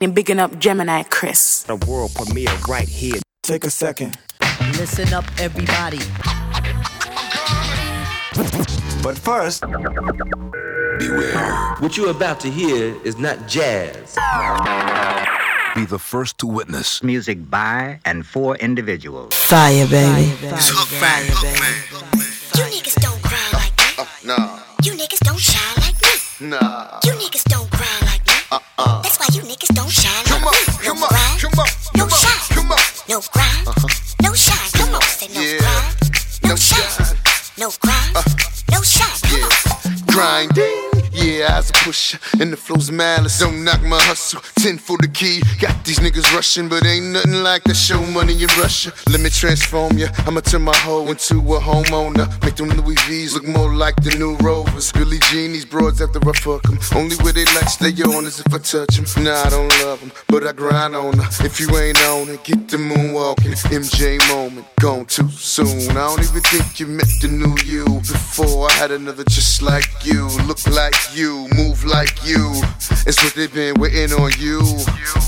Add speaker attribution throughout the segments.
Speaker 1: And bigging up Gemini Chris.
Speaker 2: A world premiere right here.
Speaker 3: Take a second.
Speaker 4: Listen up, everybody.
Speaker 3: But first,
Speaker 5: beware.
Speaker 6: What you're about to hear is not jazz.
Speaker 5: Be the first to witness
Speaker 7: music by and for individuals.
Speaker 4: Fire, baby.
Speaker 8: It's hook fire, baby.
Speaker 9: You niggas don't grind like me.
Speaker 8: Uh, nah.
Speaker 9: You niggas don't shine like me.
Speaker 8: Nah.
Speaker 9: You niggas don't grind like me.
Speaker 8: Uh-uh.
Speaker 9: That's why you niggas don't shine
Speaker 8: come on,
Speaker 9: me.
Speaker 8: Come
Speaker 9: no
Speaker 8: on,
Speaker 9: grind,
Speaker 8: come on,
Speaker 9: no shine.
Speaker 8: Come on.
Speaker 9: No grind, uh-huh. no shine. Come on, say no grind, no,
Speaker 8: no
Speaker 9: shine. No grind, uh, no shine. Come on.
Speaker 8: Grinding. As a pusher, and the flow's malice. Don't knock my hustle. Ten for the key. Got these niggas rushing, but ain't nothing like the show money in Russia. Let me transform ya. I'ma turn my hoe into a homeowner. Make them Louis V's look more like the new Rovers. Billie Jean, these broads after I fuck 'em. Only where they like stay on is if I touch 'em. Nah, I don't love 'em, but I grind on her. If you ain't on it, get the moonwalking. MJ moment, gone too soon. I don't even think you met the new you. Before I had another just like you. Look like you, move like you. It's what they've been waiting on you.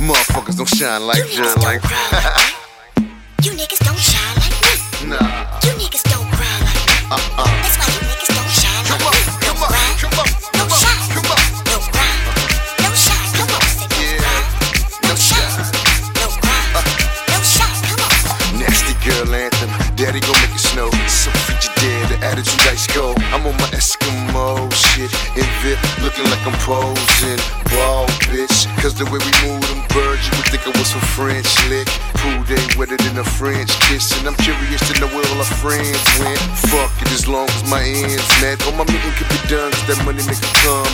Speaker 8: Motherfuckers don't shine like
Speaker 9: You niggas
Speaker 8: that.
Speaker 9: don't grind like me. You niggas don't shine like me.
Speaker 8: Nah.
Speaker 9: You niggas don't grind like me.
Speaker 8: Uh-uh.
Speaker 9: That's why you niggas don't shine
Speaker 8: Come
Speaker 9: like
Speaker 8: on,
Speaker 9: me.
Speaker 8: come on, come on, come on, come on.
Speaker 9: No grind, no shine. Come on, say no
Speaker 8: Yeah.
Speaker 9: grind, no shine. No grind, no shine. Come on.
Speaker 8: Nasty girl anthem, daddy gon' make it snow. So frigid, the attitude ice cold. I'm on my Eskimo In VIP, looking like I'm posing. Ball, bitch. Cause the way we move them birds, you would think I was some French lick. Pool day wetter than a French kiss. And I'm curious to know where all our friends went. Fuck it as long as my ends met. All my meeting could be done, cause that money make it come.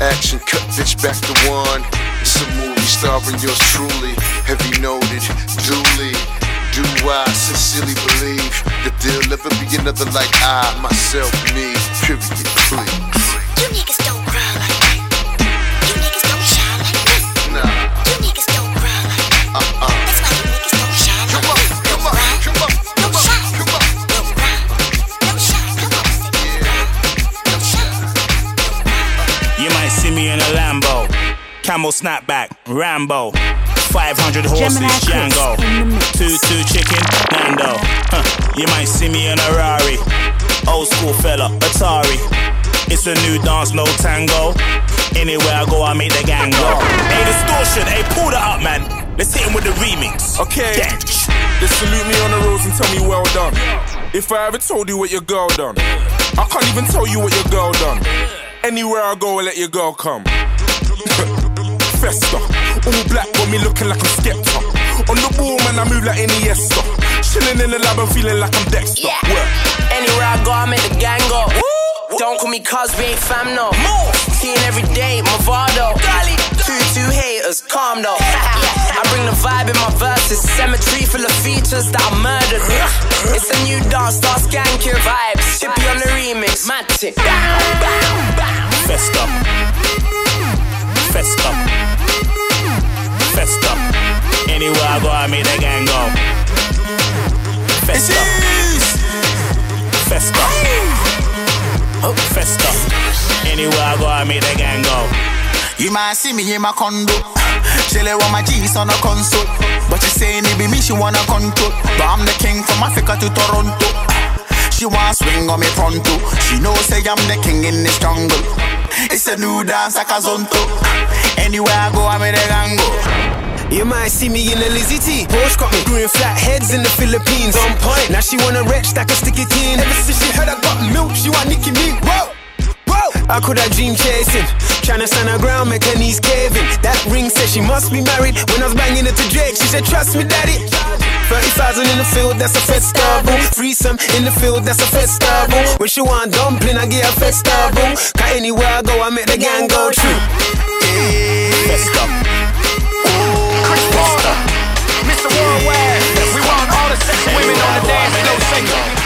Speaker 8: Action cut, bitch, back to one. It's a movie starring yours truly. Heavy noted, duly. Do I sincerely believe that there'll never be another like I, myself, me, period, please.
Speaker 9: Me
Speaker 10: in a Lambo. Camel snapback, Rambo. 500 horses,
Speaker 1: Gemini Chris
Speaker 10: Django.
Speaker 1: in the mix.
Speaker 10: Two two chicken, Nando. Huh. You might see me in a Rari. Old school fella, Atari. It's a new dance, no tango. Anywhere I go, I make the gang go. Hey, Diztortion, hey, pull that up, man. Let's hit him with the remix.
Speaker 11: Okay.
Speaker 10: Yeah.
Speaker 11: They salute me on the roads and tell me well done. If I ever told you what your girl done, I can't even tell you what your girl done. Anywhere I go, I let your girl come. Fester, all black got me looking like I'm Skepta. On the ball, man, I move like Iniesta. Chilling in the lab, I'm feeling like I'm Dexter.
Speaker 12: Yeah.
Speaker 11: Work.
Speaker 12: Anywhere I go, I make the gang go. Don't call me cuz we ain't fam no. Move. Seeing every day, Movado. Two two haters, calm though. I bring the vibe in my verses. Cemetery full of features that I murdered. It's a new dance, start your vibes. Chippy on the remix, Matic. Bow, bow, bow.
Speaker 10: Fester. Fester. Fester. Anywhere I go, I make the gang go. Fester. Fester. Oh, Fester. Anywhere I go, I make the gang go.
Speaker 3: You might see me in my condo. Chillin' with my G's on a console. But she saying it be me, she wanna control. But I'm the king from Africa to Toronto. She want swing on me pronto. She know say I'm the king in this jungle. It's a new dance like a zonto. Anywhere I go, I'm in the gango.
Speaker 13: You might see me in a Lizzie T. Porsche got me growing flat heads in the Philippines. On point. Now she wanna wretch that can stick it in. Ever since she heard I got milk, she want Nicki me. Whoa. I could have dream chasing. Tryna stand her ground, make her knees caving. That ring said she must be married. When I was banging it to Drake, she said, Trust me, daddy. 30,000 in the field, that's a festival. Threesome in the field, that's a festival. When she want dumpling, I get a festival. Cause anywhere I go, I make the gang go through.
Speaker 10: Fester.
Speaker 14: Fester. Mr. Worldwide, we want all the sexy women on the dance floor singing.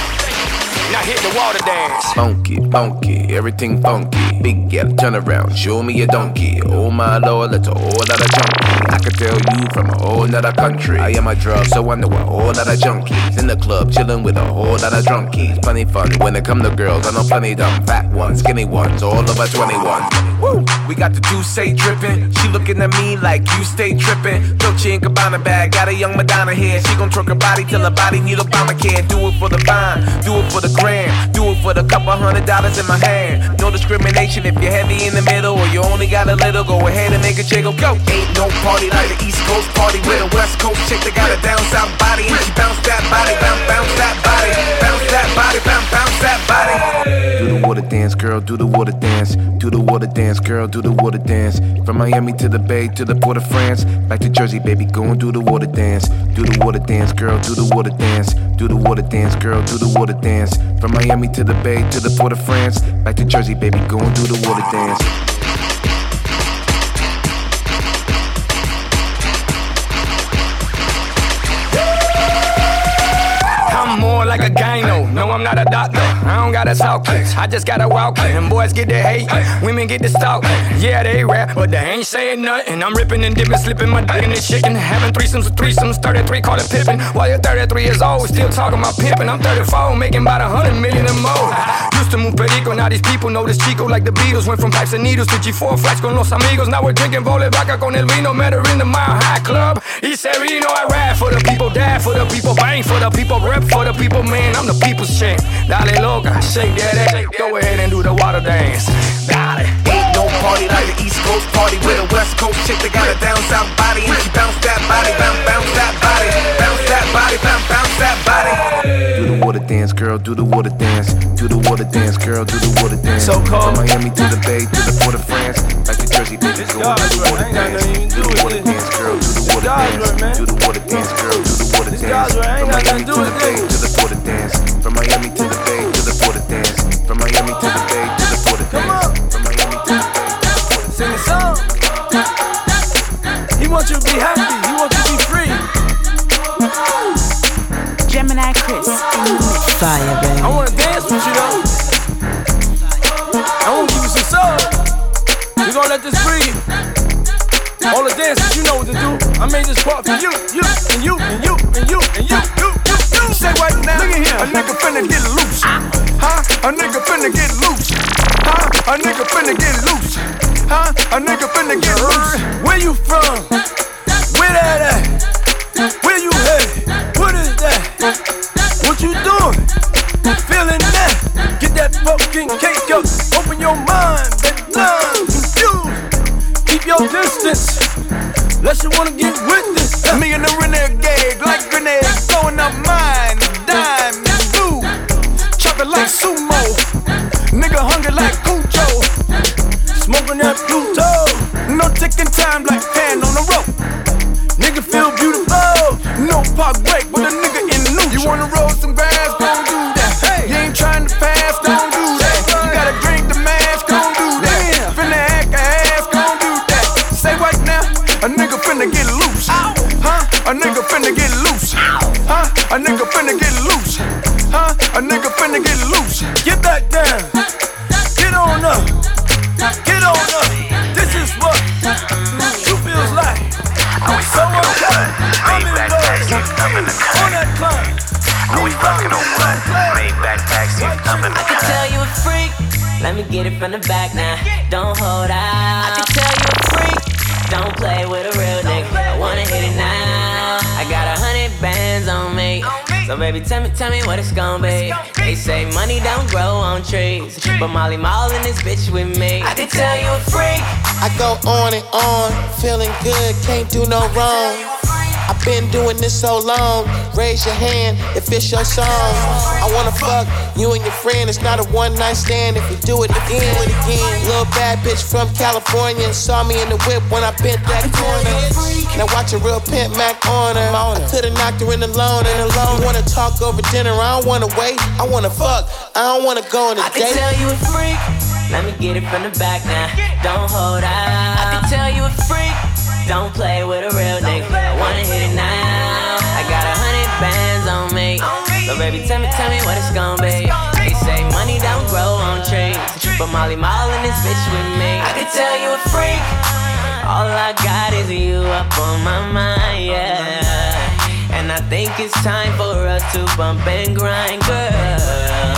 Speaker 14: Hit the water dance.
Speaker 6: Funky, funky,
Speaker 15: everything funky. Big gal, turn around, show me a donkey. Oh my lord, that's a whole lot of junkie. I can tell you from a whole nother country. I am a drug, so I know a whole lot of junkies. In the club, chillin' with a whole lot of drunkies. Plenty fun when it come to girls. I know plenty dumb, fat ones, skinny ones, all over 21. Woo! We got the juice say drippin'. She looking at me like you stay trippin'. Dolce and Gabbana bag, got a young Madonna here. She gon' twerk her body till her body need Obamacare. Do it for the vine, do it for the gram, do it for the couple hundred dollars in my hand. No discrimination if you're heavy in the middle or you only got a little. Go ahead and make a jiggle, go. Ain't no party like the East Coast party with a West Coast chick that got a down south body and she bounce that body, bounce, bounce that body, bounce that body, bounce, bounce that body. Do the water dance, girl, do the water dance, do the water dance, girl, do the water dance. From Miami to the Bay to the Port of France, back to Jersey, baby, go and do the water dance. Do the water dance, girl, do the water dance. Do the water dance, girl, do the water dance. From Miami to the Bay to the Port of France, back to Jersey, baby, go through the water dance.
Speaker 16: Like a gyno. No, I'm not a doctor. I don't gotta talk kicks. I just gotta walk it. And boys get the hate, women get the stalk. Yeah, they rap, but they ain't saying nothing. I'm ripping and dipping, slipping my dick in this chicken. Having threesomes with threesomes, 33, call it Pippen. While you're 33 years old, still talking about pimping. I'm 34, making about a hundred million and more. Used to move perico, now these people know this chico like the Beatles. Went from pipes and needles to G4 flights con los amigos. Now we're drinking vole vaca con el vino. Met her in the Mile High Club. He said, Reno, I rap for the people, die for the people, bang for the people, rep for the people, man. I'm the people's champ. Dale loca, shake that ass. Go ahead and do the water dance. Dale.
Speaker 15: Ain't no party like the East Coast party with a West Coast chick that got a down south body and she bounce that body, bounce, bounce that body, bounce that body, bounce, bounce that body. Do the water dance, girl, do the water dance. Do the water dance, girl, do the water dance.
Speaker 16: So cold.
Speaker 15: From Miami to the Bay to the Port of France, back to Jersey, baby, go and do the water dance. Do the water dance, girl, do the water dance. Do the water dance, girl, do the water dance. From Miami to the Bay to the Port of dance. From Miami to the Bay to the Port of dance. From Miami to the Bay to the Port of dance. From Miami to the Bay.
Speaker 16: Sing a song. He wants you to be happy. He wants you to be free.
Speaker 1: Gemini Chris.
Speaker 17: Fire, baby.
Speaker 16: I wanna dance with you though. We this breathe. All the dancers, you know what to do. I made this part for you, you, and you, and you, and you, and you, you, you, you. Say right now, look at here. A nigga finna get loose. Huh? A nigga finna get loose. Huh? A nigga finna get loose. Huh? A nigga finna get loose. Where you from? Where that at? Where you headed? What is that? What you doing? Feeling that? Get that fucking cake up. Open your mind, baby. Love, your distance. Unless you wanna get with this.
Speaker 18: Me and the renegade, like grenades, throwing up mine, dime, blue. Chop it like sumo. Nigga hungry like Cujo.
Speaker 16: Smoking that Pluto.
Speaker 18: No ticking time like pan on the rope.
Speaker 16: Nigga feel beautiful.
Speaker 18: No park
Speaker 19: Let me get it from the back now. Don't hold out. I can tell you a freak. Don't play with a real nigga. I wanna hit it now. I got a hundred bands on me. So baby, tell me, tell me what it's gonna be. They say money don't grow on trees, but Molly Mall in this bitch with me. I can tell you a freak.
Speaker 20: I go on and on, feeling good, can't do no wrong. I've been doing this so long. Raise your hand if it's your song. I wanna fuck you and your friend. It's not a one night stand. If you do it again, do it again. Little bad bitch from California saw me in the whip when I bent that corner. Now watch a real pimp Mac on her. I could've knocked her in the alone and alone. Wanna talk over dinner? I don't wanna wait. I wanna fuck. I don't wanna go on a
Speaker 19: I can
Speaker 20: date.
Speaker 19: tell you a freak. Let me get it from the back now. Don't hold out. I can tell you a freak. Don't play with a real nigga. Wanna hit it now. I got a hundred bands on me. So baby, tell me, tell me what it's gonna be. They say money don't grow on trees, but
Speaker 4: Molly Mall in this bitch with me. I can tell you a freak. All I got is you up on my mind, yeah. And I think it's time for us to bump and grind, girl.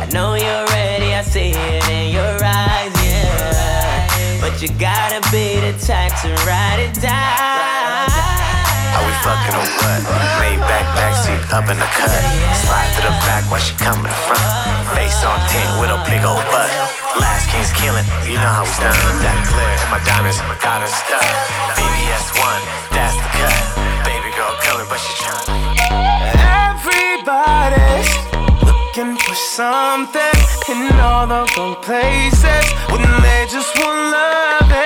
Speaker 4: I know you're ready, I see it in your eyes, yeah. But you gotta be the type to ride it down.
Speaker 21: Are we fucking or what? Made back, backseat, up in the cut. Slide to the back while she come in front. Face on tint with a big old butt. Last king's killing, you know how we done. That clear in my diamonds, got her stuck. BBS one, that's the cut. Baby girl coming, but she trying.
Speaker 13: Everybody's looking for something in all the wrong places when they just want love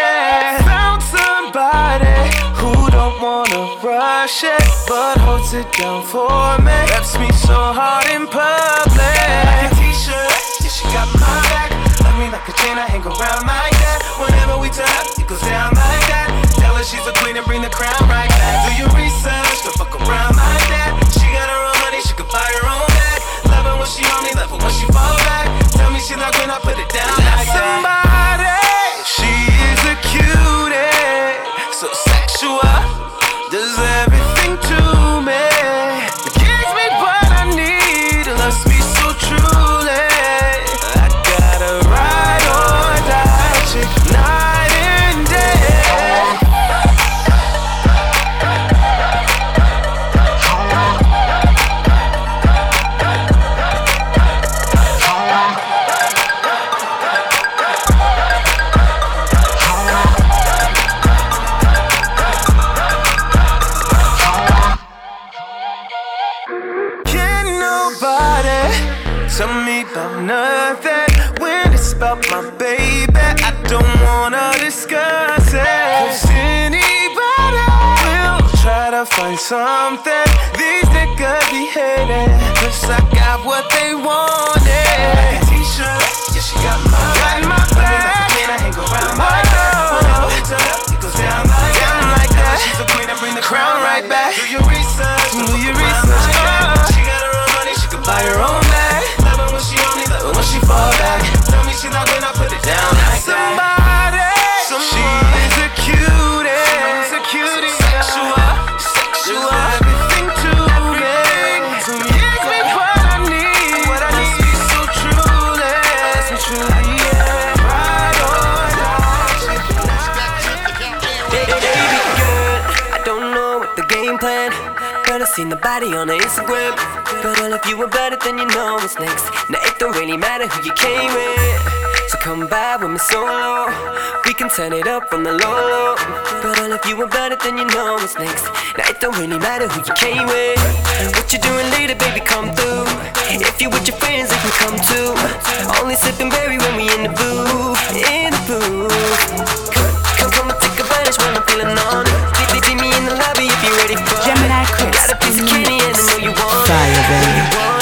Speaker 13: rush it, but holds it down for me. Reps me so hard in public. Like a t-shirt, yeah, she got my back. Love me like a chain, I hang around like something. These niggas be hating. Cause I got what they wanted. Like a t-shirt, yeah, she got
Speaker 4: seen the body on the Instagram. But all of you about it, then you know what's next. Now it don't really matter who you came with. So come by with me solo. We can turn it up on the low. But all of you about it, then you know what's next. Now it don't really matter who you came with. What you doing later, baby, come through. If you with your friends, they can come too. Only sipping berry when we in the booth, in the booth. Come, come, come and take advantage when I'm feeling on it. Lobby if you're ready for
Speaker 1: Gemini. Chris
Speaker 4: Got a piece of candy and I know you want
Speaker 17: Fire, baby.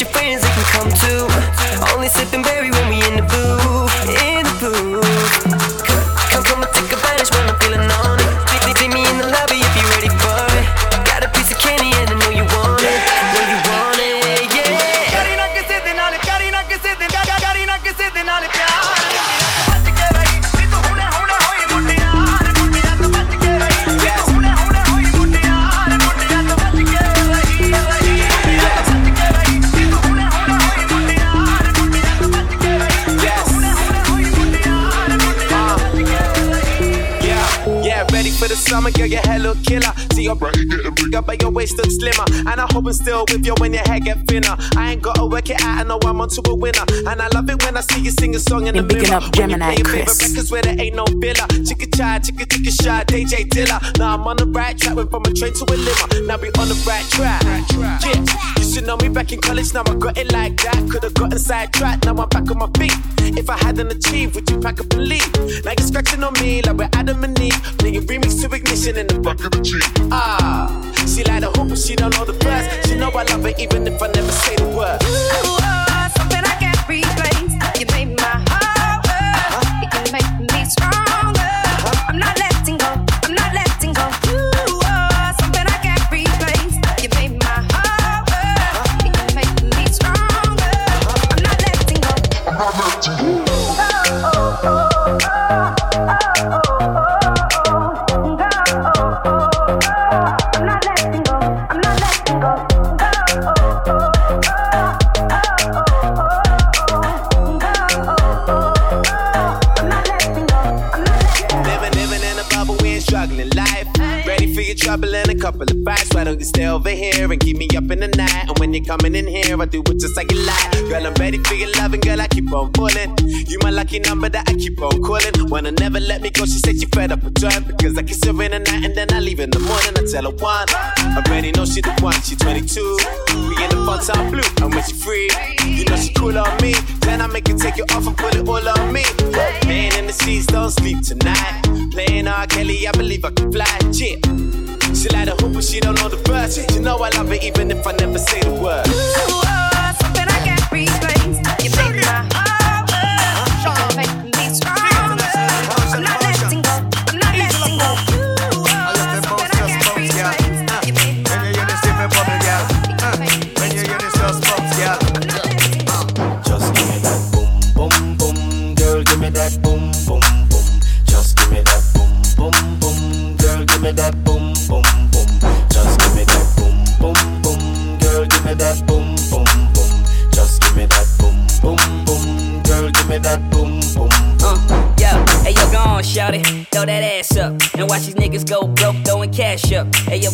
Speaker 4: Your friends, they can come too. Only sipping berry when we
Speaker 14: killer. See your getting bigger, but your waist look slimmer. And I hope I'm still with you when your hair get thinner. I ain't gotta work it out, I know I'm onto a winner. And I love it when I see you sing a song in the mirror.
Speaker 1: up
Speaker 14: When you
Speaker 1: Gemini Chris.
Speaker 14: favorite records where there ain't no filler. Chicka chai, chicka chicka shy, DJ Dilla. Now I'm on the right track, went from a train to a limo. Now we on the right track. Yeah, you should know me back in college, now I got it like that. Could've gotten sidetracked, now I'm back on my feet. If I hadn't achieved, would you pack up and leave? Now you're scratching on me like we're Adam and Eve. Playing remix to ignition in the back of the Jeep. Ah, she like the hoop, but she don't know the verse. She know I love her even if I never say the word.
Speaker 19: You
Speaker 14: coming in here, I do it just like you like. Girl, I'm ready for your loving, girl, I keep on pulling. You my lucky number that I keep on calling. Wanna never let me go, she said she fed up with time. Because I kiss her in the night and then I leave in the morning. I tell her one. I already know she the one, she 22. We in the fun time blue, and when she free, you know she cool on me. Then I make you take it off and put it all on me. Laying in the seats, don't sleep tonight. Playing R. Kelly, I believe I can fly. Chip. She like the hoop, but she don't know the verse. You know I love it even if I never say the word.
Speaker 19: You are
Speaker 22: oh.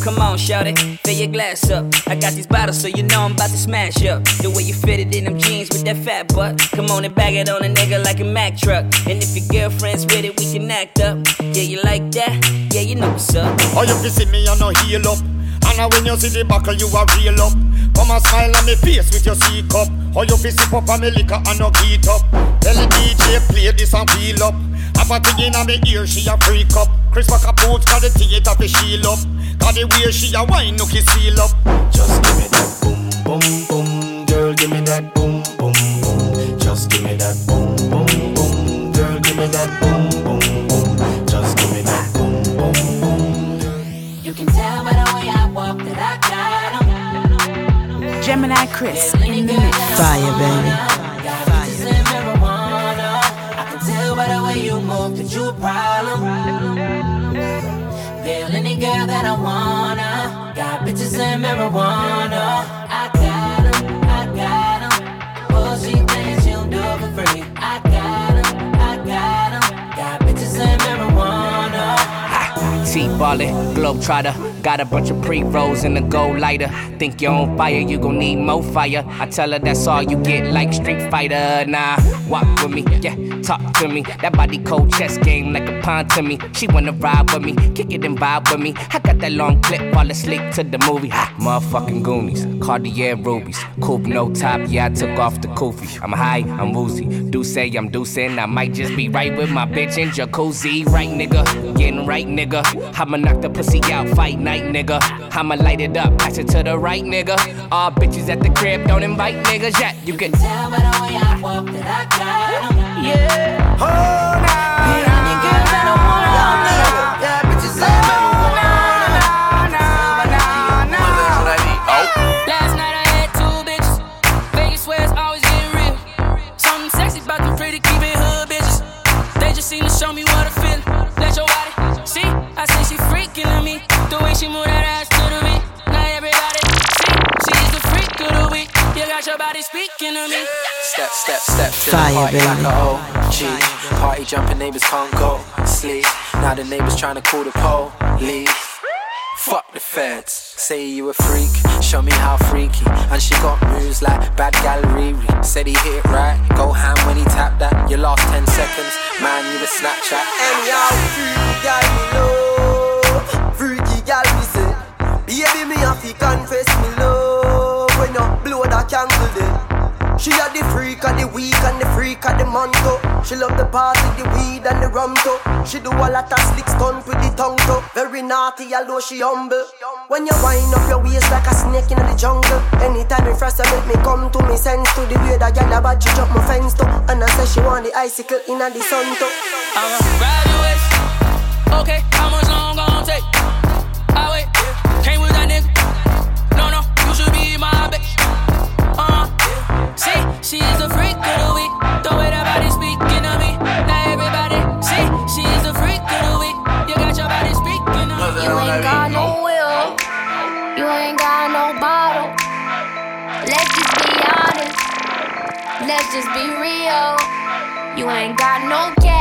Speaker 22: Come on, shout it. Fill your glass up. I got these bottles, so you know I'm about to smash up. The way you fit it in them jeans with that fat butt. Come on and bag it on a nigga like a Mack truck. And if your girlfriend's with it, we can act up. Yeah, you like that? Yeah, you know what's up.
Speaker 20: Oh, you can see me, you no heal up. And now when you see the buckle, you are real up. Come and smile on me face with your C cup. How you fi sip up on me liquor and no heat up. Tell the DJ play this and feel up. Have a thing in me ear, she a freak up. Chris Walker boots got the theater fi shield up. Got the way she a wine, no kiss seal up.
Speaker 23: Just give me that boom, boom, boom, girl. Give me that boom, boom, boom. Just give me that boom, boom, boom, girl. Give me that boom, boom, boom. Just give me that boom, boom, boom.
Speaker 19: You can tell by the way I walk that I got 'em.
Speaker 1: Gemini Chris in the mix.
Speaker 17: Fire, baby.
Speaker 19: Bitches and. I can tell by the way you move that you a that I wanna. Got bitches and marijuana.
Speaker 22: T-ballin', globetrotter. Got a bunch of pre-rolls in the gold lighter. Think you're on fire, you gon' need more fire. I tell her that's all you get, like Street Fighter. Nah, walk with me, yeah, talk to me. That body cold chess game like a pawn to me. She wanna ride with me, kick it and vibe with me. I got that long clip, fall asleep to the movie. Ha, motherfucking Goonies, Cartier rubies, coupe no top. Yeah, I took off the koofy. I'm high, I'm woozy. Do say I'm deucing. I might just be right with my bitch in jacuzzi. Right, nigga, getting right, nigga. I'ma knock the pussy out, fight night, nigga. I'ma light it up, pass it to the right, nigga. All bitches at the crib, don't invite niggas yet. You can
Speaker 19: Tell by the way I walk that I got 'em.
Speaker 22: Yeah.
Speaker 19: Oh, nah,
Speaker 14: Step, step, step to
Speaker 17: Fire,
Speaker 14: the party like
Speaker 17: baby.
Speaker 14: a OG.
Speaker 24: Party jumping, neighbors can't go sleep. Now the neighbors trying to call the police. Fuck the feds. Say you a freak, show me how freaky. And she got moves like bad gal Riri. Said he hit it right, go ham when he tapped that. Your last 10 seconds, man, you a Snapchat.
Speaker 25: Anyhow, freaky gal me love, freaky gal me say. Baby, me have to confess me love She a the freak of the week and the freak of the month too. She love the party, the weed and the rum too. She do a lot of slick stunt with the tongue too. Very naughty, although she humble. When you wind up your waist like a snake in the jungle. Anytime you first make me come to me sense to the way that girl about you jump my fence too. And I say she want the icicle in the sun too.
Speaker 26: I'ma waist. Okay, how much long gon' take? I wait, came with that nigga. She is the freak of the week. The way that body speaking to me. Now everybody, see, she is the freak of the week. You got your body speaking to me.
Speaker 27: You ain't got no will. You ain't got no bottle. Let's just be honest. Let's just be real. You ain't got no cash.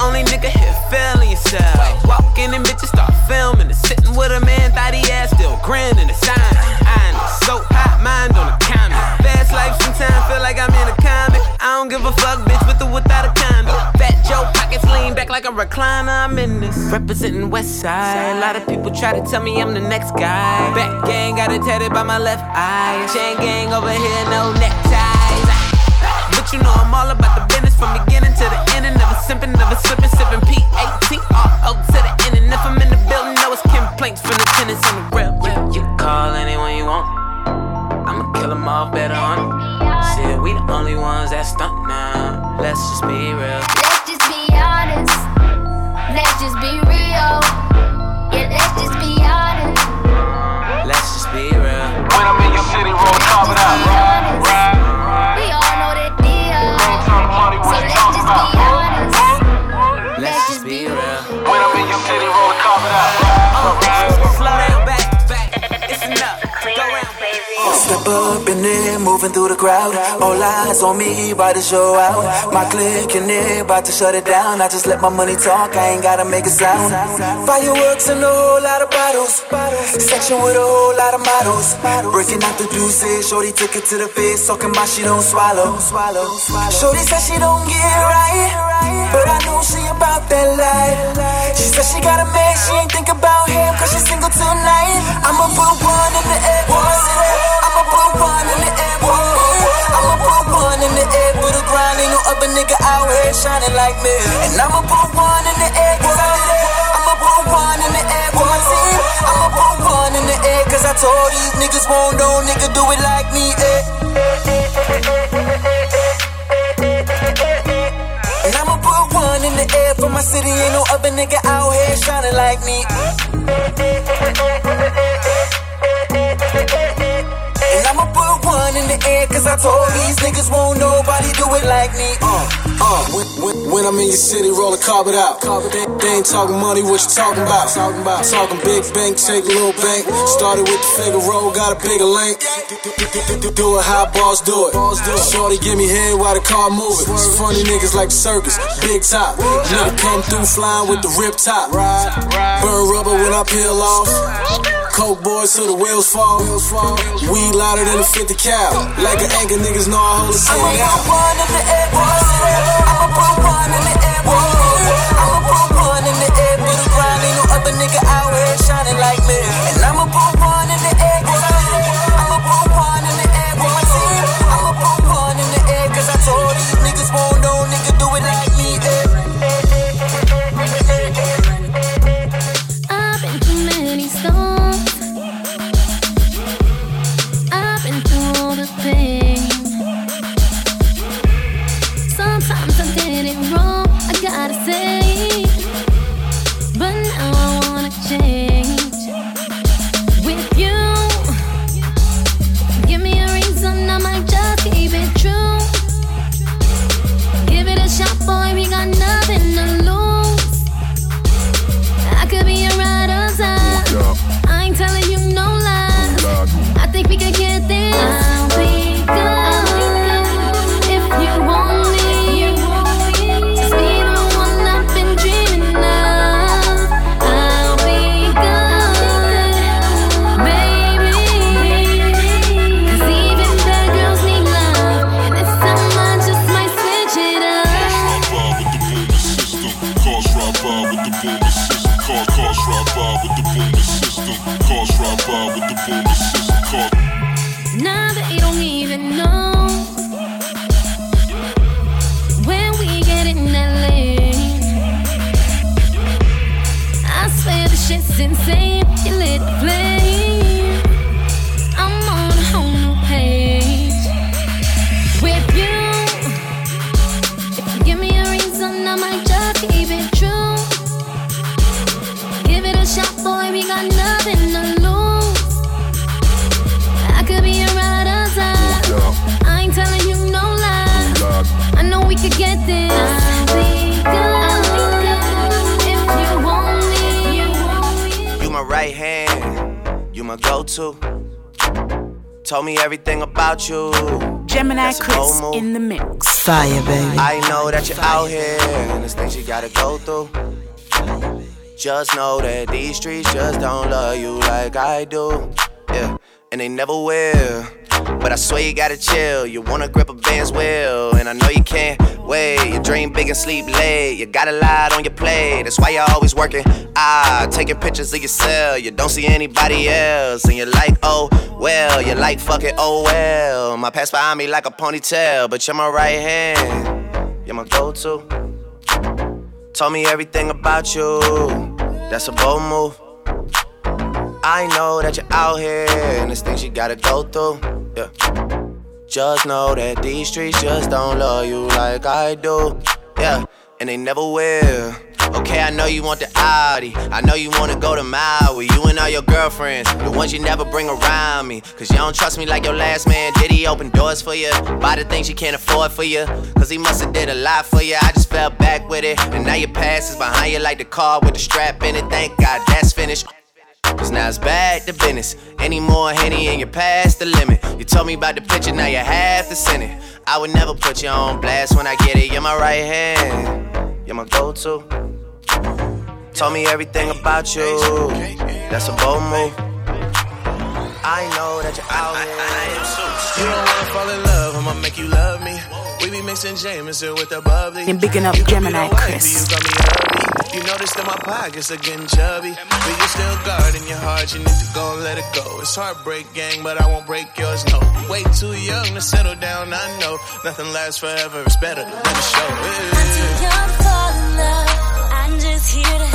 Speaker 28: Only nigga here feeling yourself. Walk in and bitches start filming it. Sitting with a man, thought he ass still grinning the sign. I so hot, mind on the comment. Fast life sometimes feel like I'm in a comic. I don't give a fuck, bitch, with or without a condom. Fat Joe pockets lean back like a recliner. I'm in this. Representing West Side. A lot of people try to tell me I'm the next guy. Back gang got it tatted by my left eye. Chain gang over here, no neckties. But you know I'm all about the business from beginning to the end. And never simping, never slipping, sipping P-A-T-R-O to the end. And if I'm in the building, know it's complaints from the tenants on the real. You, you call anyone you want. I'ma kill them all better on it. Shit, we the only ones that stunt now. Let's just be real.
Speaker 27: Let's just be honest. Let's just be real. Yeah, let's just be honest.
Speaker 28: Let's just be real.
Speaker 27: When I'm in your city, roll top it out. Ride, ride.
Speaker 29: Step up in there, moving through the crowd. All eyes on me, about to show out. My clique in there, about to shut it down. I just let my money talk, I ain't gotta make a sound. Fireworks and a whole lot of bottles. Section with a whole lot of models. Breaking out the deuces, Shorty took it to the face, talking about she don't swallow. Shorty said she don't get right, but I know she about that life. She said she got a man, she ain't think about him, cause she's single tonight. I'ma put one in the air, my city. I'ma put one in the air, me. I'ma put one in the air for the grind. Ain't no other nigga out here shining like me. And I'ma put one in the air, cause I did it. I'ma put one in the air for my team. I'ma put one in the air, cause I told these niggas won't no nigga do it like me. Eh. My city. Ain't no other nigga out here shining like me. One in the air, cause I told these niggas won't nobody do it like me.
Speaker 30: Uh, uh, when, when, when I'm in your city, roll a carpet out. They, they ain't talking money, what you talking about? Talking about talking big bank, take a little bank. Started with the figure roll, got a bigger link. Do it how boss do it. Shorty give me head while the car moving. Some funny niggas like the circus, big top. Nigga come through flying with the rip top. Burn rubber when I peel off. Coke boys till the wheels fall. Weed louder than a 50 cal. Like an anchor, niggas know I hold the city
Speaker 29: I'ma put one in the air for my city. I'ma put one in the air
Speaker 4: Fire, baby.
Speaker 15: I know that you're out here, and there's things you gotta go through. Just know that these streets just don't love you like I do. Yeah, and they never will. But I swear you gotta chill. You wanna grip a band's wheel, and I know you can't wait. You dream big and sleep late. You got a lot on your plate. That's why you're always working. Ah, taking pictures of yourself. You don't see anybody else, and you're like, oh well. You're like, fuck it, oh well. My past behind me like a ponytail, but you're my right hand. You're my go-to. Told me everything about you. That's a bold move. I know that you're out here and there's things you gotta go through. Yeah. Just know that these streets just don't love you like I do. Yeah, and they never will. Okay, I know you want the Audi. I know you wanna go to Maui. You and all your girlfriends, the ones you never bring around me. Cause you don't trust me like your last man. Did he open doors for you? Buy the things you can't afford for you? Cause he musta did a lot for you. I just fell back with it. And now your past is behind you like the car with the strap in it. Thank God that's finished. Cause now it's back to business. Any more Henny and you're past the limit. You told me about the picture, now you have to send it. I would never put you on blast when I get it. You're my right hand, you're my go to. Told me everything about you. That's a bold move. I know that you're out here.
Speaker 14: You don't wanna fall in love, I'ma make you love me. We be mixing Jameson with the bubbly.
Speaker 1: And bigging up
Speaker 14: You
Speaker 1: Gemini
Speaker 14: the
Speaker 1: Chris.
Speaker 14: You got me hubby. You notice that my pockets are getting chubby. But you still guarding your heart, you need to go and let it go. It's heartbreak gang, but I won't break yours, no. Way too young to settle down, I know. Nothing lasts forever, it's better to let it show.
Speaker 27: I'm too young to fall in love. I'm just here to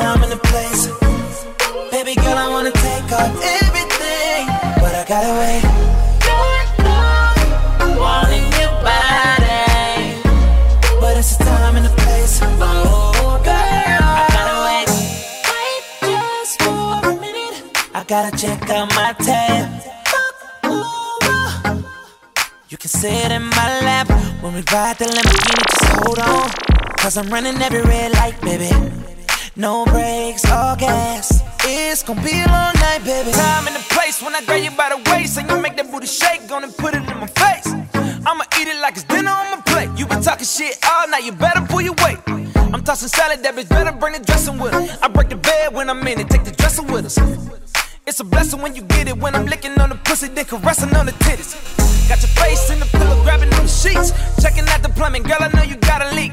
Speaker 27: time and the
Speaker 12: place. Baby girl, I wanna take off everything. But I gotta wait. Wanting your body. But it's the time and the place. Oh, I gotta wait.
Speaker 19: Wait just for a minute. I gotta check out my tab. You can sit in my lap when we ride the Lamborghini. Just hold on, cause I'm running every red light, baby. No brakes, all gas. It's gonna be a long night, baby.
Speaker 16: Time and the place when I grab you by the waist and you make that booty shake, gonna put it in my face. I'ma eat it like it's dinner on my plate. You been talking shit all night, you better pull your weight. I'm tossing salad, that bitch better bring the dressing with her. I break the bed when I'm in it, take the dressing with us. It's a blessing when you get it. When I'm licking on the pussy, then caressing on the titties. Got your face in the pillow, grabbing on the sheets. Checking out the plumbing, girl, I know you got a leak.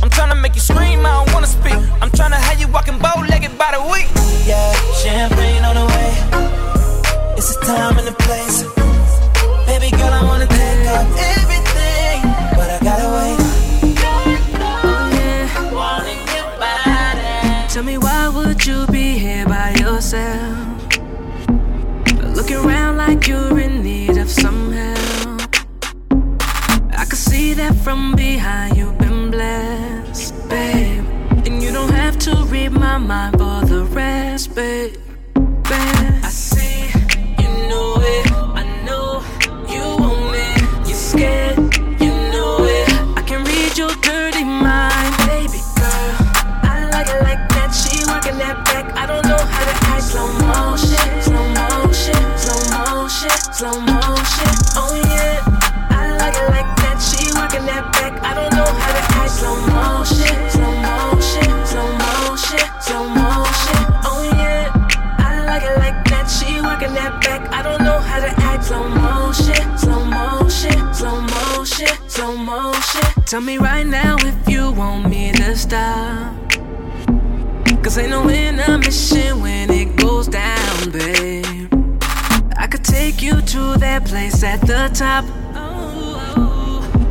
Speaker 16: I'm trying to make you scream, I don't wanna speak. I'm trying to have you walking bow legged by the week.
Speaker 19: Yeah, champagne on the way. It's the time and the place. Baby girl, I wanna take off
Speaker 26: like you're in need of some help. I can see that from behind you've been blessed, babe. And you don't have to read my mind for the rest, babe. babe. Tell me right now if you want me to stop. Cause ain't no intermission when it goes down, babe. I could take you to that place at the top.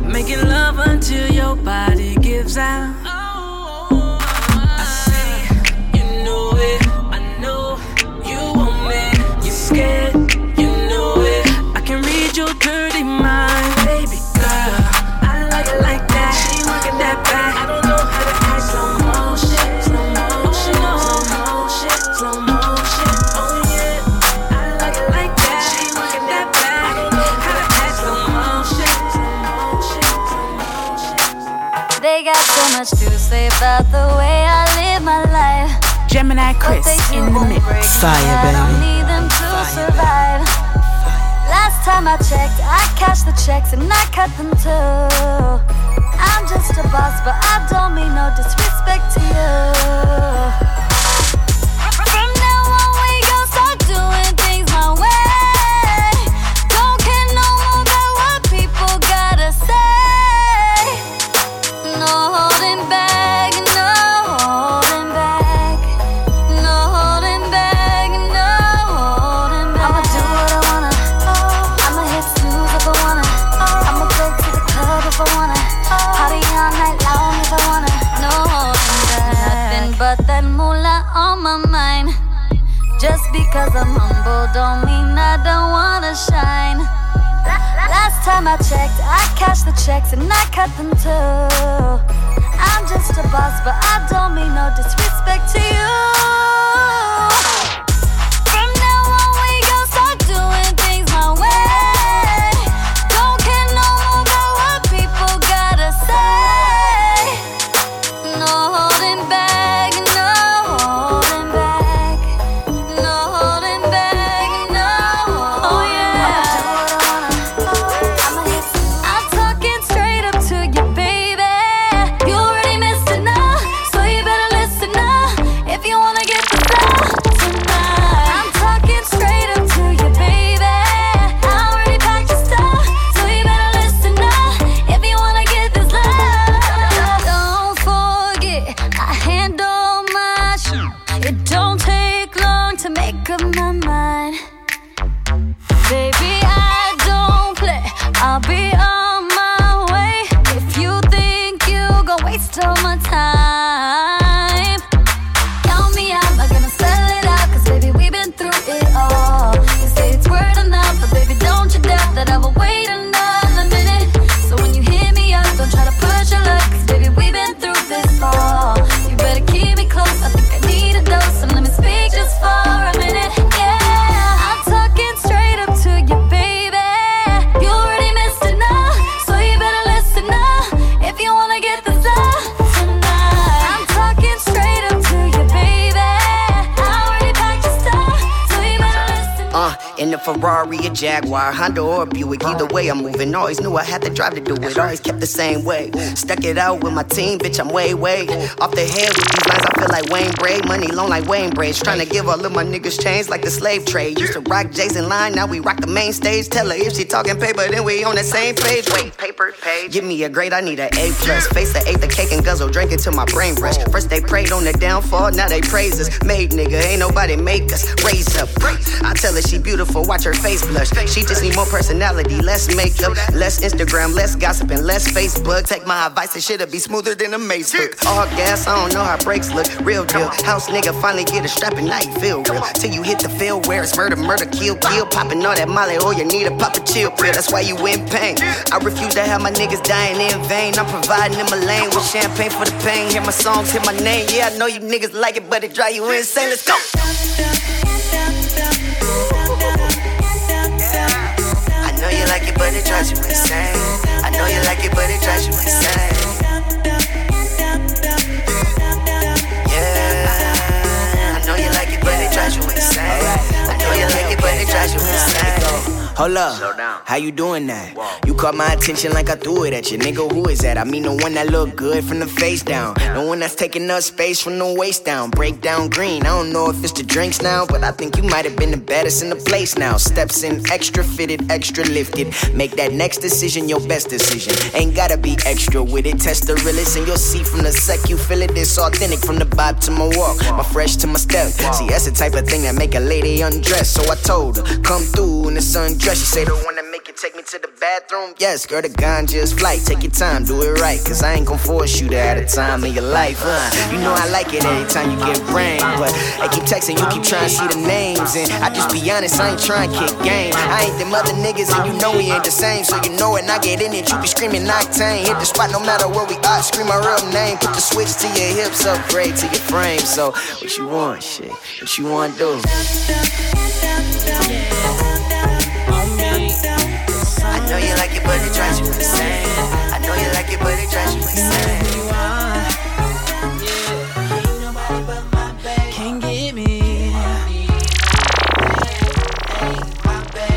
Speaker 26: Making love until your body gives out.
Speaker 27: Say about the way I live my life.
Speaker 1: Gemini Chris in the mix.
Speaker 27: I don't need them to survive. Last time I checked, I cashed the checks and I cut them too. I'm just a boss, but I don't mean no disrespect to you. Time I checked, I cashed the checks and I cut them too. I'm just a boss, but I don't mean no disrespect to you.
Speaker 31: A Jaguar, Honda or Buick. Either way, I'm moving. Always knew I had to drive to do it. Always kept the same way. Stuck it out with my team, bitch. I'm way, way off the head with these lines. I feel like Wayne Bray. Money long like Wayne braids. Trying to give all of my niggas chains like the slave trade. Used to rock Jason line, now we rock the main stage. Tell her if she talking paper, then we on the same page. Wait, paper page. Give me a grade, I need an A plus. Face the eighth, the cake and guzzle, drink it till my brain rush. First they prayed on the downfall, now they praise us. Made nigga, ain't nobody make us. Raise up. I tell her she beautiful, watch her face blush. She just need more personality, less makeup, less Instagram, less gossip, and less Facebook. Take my advice and shit'll be smoother than a mace hook. All gas, I don't know how brakes look. Real deal. House nigga finally get a strap and now you feel real. Till you hit the field where it's murder, murder, kill, kill. Popping all that molly, oh, you need a pop a chill pill. That's why you in pain. I refuse to have my niggas dying in vain. I'm providing them a lane with champagne for the pain. Hear my songs, hear my name. Yeah, I know you niggas like it, but it drive you insane. Let's go. Know you like it, but it drives you insane. I know you like it, but it drives you insane. But it drives you insane. Hold up, how you doing that? You caught my attention like I threw it at you, nigga. Who is that? I mean the one that look good from the face down, the one that's taking up space from the waist down. Break down green. I don't know if it's the drinks now, but I think you might have been the baddest in the place now. Steps in, extra fitted, extra lifted. Make that next decision your best decision. Ain't gotta be extra with it. Test the realest, and you'll see from the sec you feel it. It's authentic from the vibe to my walk, my fresh to my step. See, that's the type of thing that make a lady undress. So I told her, come through in the sundress. She say the one that make you take me to the bathroom. Yes, girl, the ganja's flight. Take your time, do it right. Cause I ain't gon' force you to have a time in your life, huh? You know I like it every time you get brain. But I keep texting, you keep trying to see the names. And I just be honest, I ain't trying to kick game. I ain't them other niggas, and you know we ain't the same. So you know when I get in it, you be screaming octane. Hit the spot no matter where we are, scream my real name. Put the switch to your hips, upgrade to your frame. So, what you want, shit? What you want to do? I know you like it, but it drives you insane. I know you like it, but it drives you insane.
Speaker 26: My get me.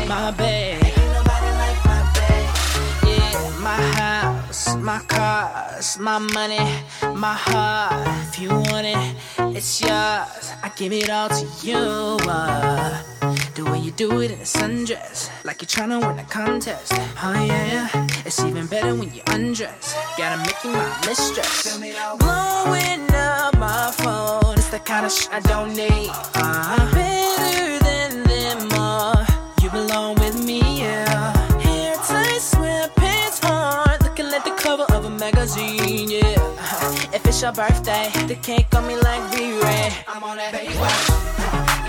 Speaker 26: My bed. Yeah, my house, my cars, my money, my heart. If you want it, it's yours. I give it all to you. Uh, the way you do it in a sundress, like you're trying to win a contest. Oh yeah, it's even better when you undress. Gotta make you my mistress. Blowing up my phone, it's the kind of shit I don't need. Uh-huh. Better than them all. You belong with me, yeah. Hair tight, sweatpants on, looking like the cover of a magazine, yeah. If it's your birthday, the cake on me like V-Ray. I'm on that Baywatch.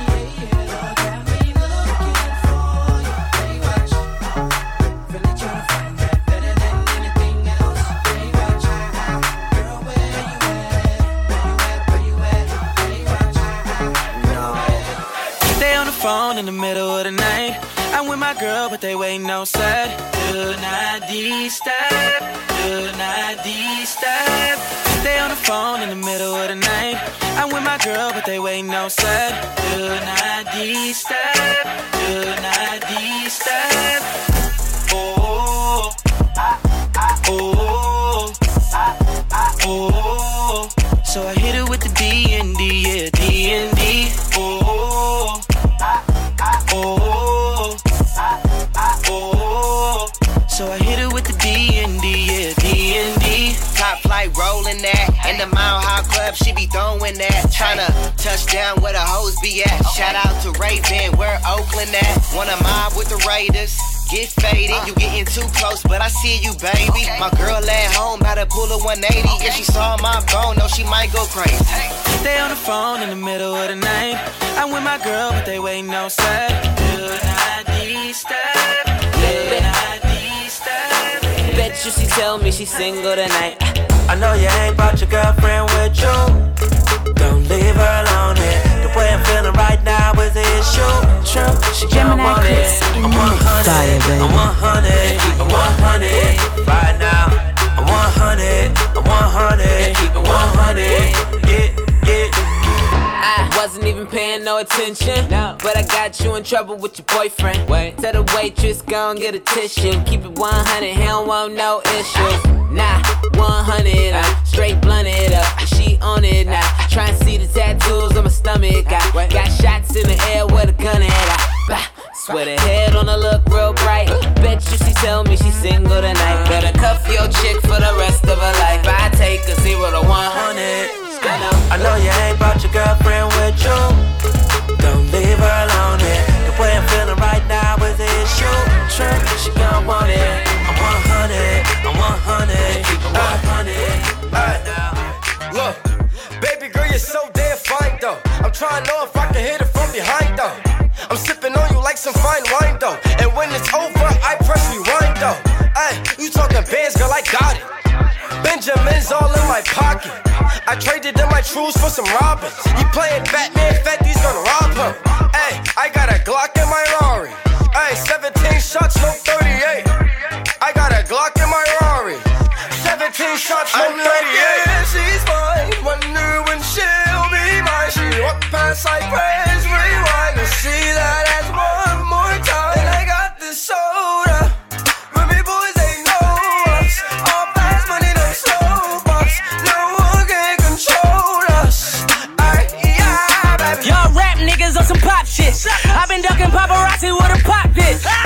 Speaker 28: Phone in the middle of the night. I'm with my girl, but they waiting outside. Do not disturb. Do not disturb. Stay on the phone in the middle of the night. I'm with my girl, but they waiting outside. Do not disturb.
Speaker 31: Throwing that. Tryna touch down where the hoes be at. Shout out to Raven, where Oakland at. Wanna mob with the Raiders. Get faded, uh. you getting too close, but I see you, baby. My girl at home, about to pull a 180. If she saw my phone, no, she might go crazy.
Speaker 28: Stay on the phone in the middle of the night. I'm with my girl, but they waiting outside. Do not disturb. Do not disturb.
Speaker 22: Bet you she tell me she's single tonight.
Speaker 14: I know you ain't brought your girlfriend with you. Don't leave her alone here. The way I'm feeling right now is the issue. True, she don't
Speaker 1: Gemini
Speaker 14: want
Speaker 19: wasn't even paying no attention. No. But I got you in trouble with your boyfriend. Wait. Tell the waitress, go and get a tissue. Keep it 100, he don't want no issues. Nah, 100, I straight blunted it up. She on it now. Try and see the tattoos on my stomach. I got shots in the air with a gun at. I, bah. Swear the head on her look real bright. Bet you she tell me she's single tonight. Better cuff your chick for the rest of her life. I take a zero to 100. I know,
Speaker 31: you ain't brought your girlfriend with you. Don't leave her alone. The way I'm feeling right now is an issue. Trip, she gon' want it. I'm 100, I'm 100, keep it 100 right now.
Speaker 32: Look, baby girl, you're so damn fine though. I'm trying to know if I can hit it from behind though. I'm sipping on you like some fine wine though. And when it's over, I press rewind though. Hey, you talking bands, girl, I got it. Benjamin's all in my pocket. I traded in my trues for some robins. You playing Batman, Fetty's gonna rob her. Hey, I got a Glock in my Rari. Hey, 17 shots, no 38. I got a Glock in my Rari. 17 shots, no 38. I she's mine. Wonder when she'll be mine. She walked past I
Speaker 33: red. fucking
Speaker 32: paparazzi would've popped this.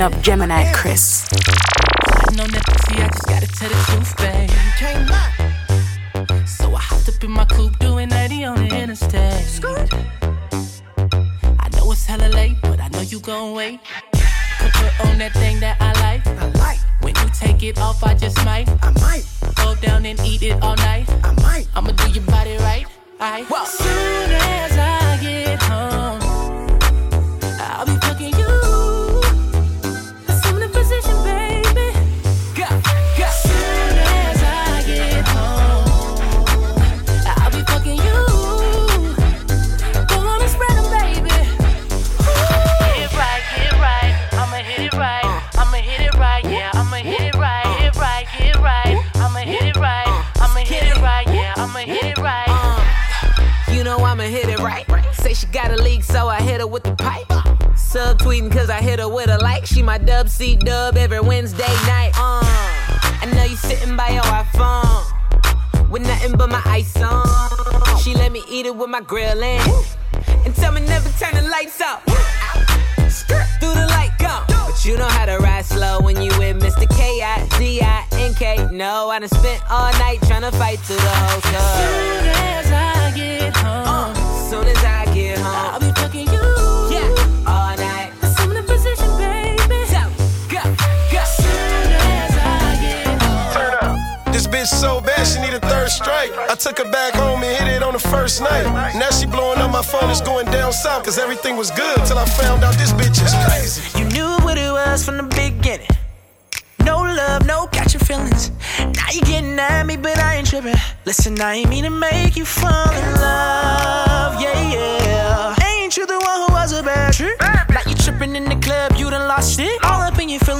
Speaker 1: up Gemini Chris.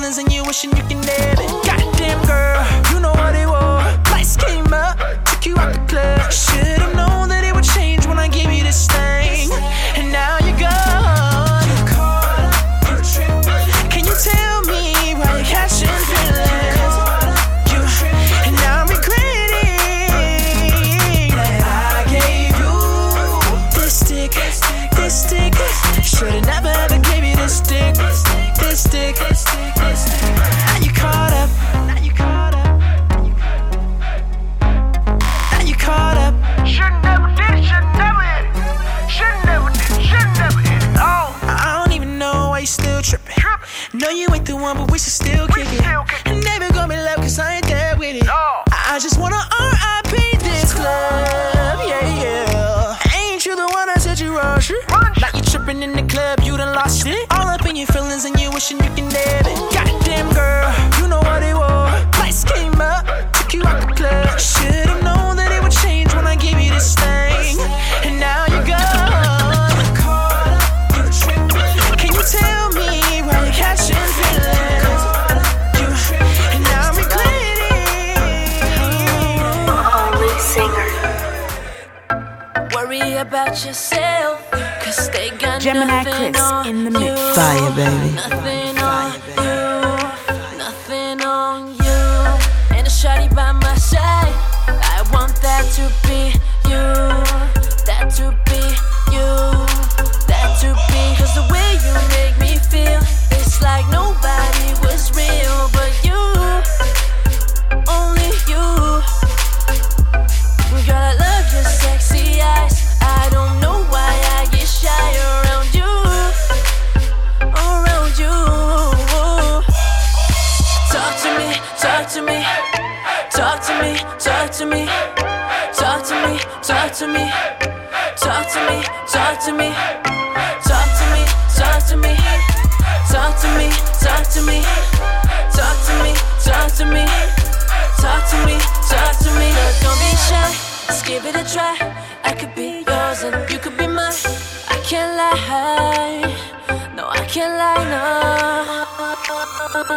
Speaker 26: feelings and you wishing you can you can do it.
Speaker 1: Gemini Chris in the mix.
Speaker 17: Fire, baby.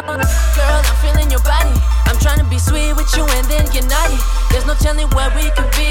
Speaker 27: Girl, I'm feeling your body. I'm trying to be sweet with you and then get naughty. There's no telling where we could be.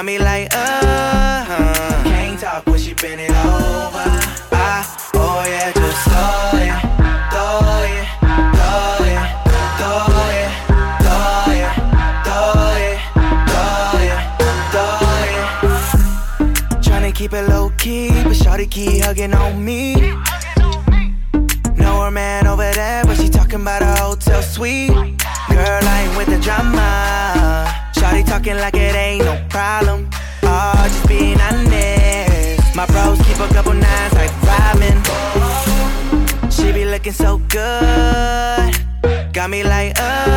Speaker 28: got me like, uh. looking so good. Got me like, uh.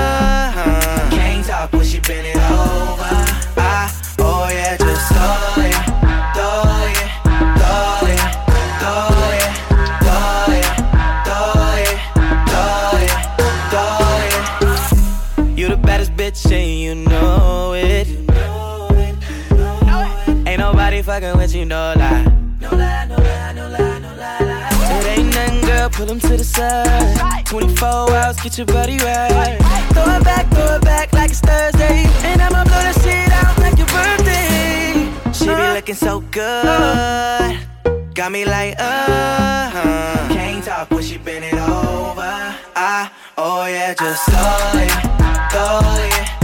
Speaker 34: Pull him to the side. 24 hours, get your body right. Throw it back, throw it back like it's Thursday. And I'ma blow the shit out like your birthday. She be looking so good. Got me like, uh huh. Can't talk when she bend it over. I, oh yeah, just it, go it,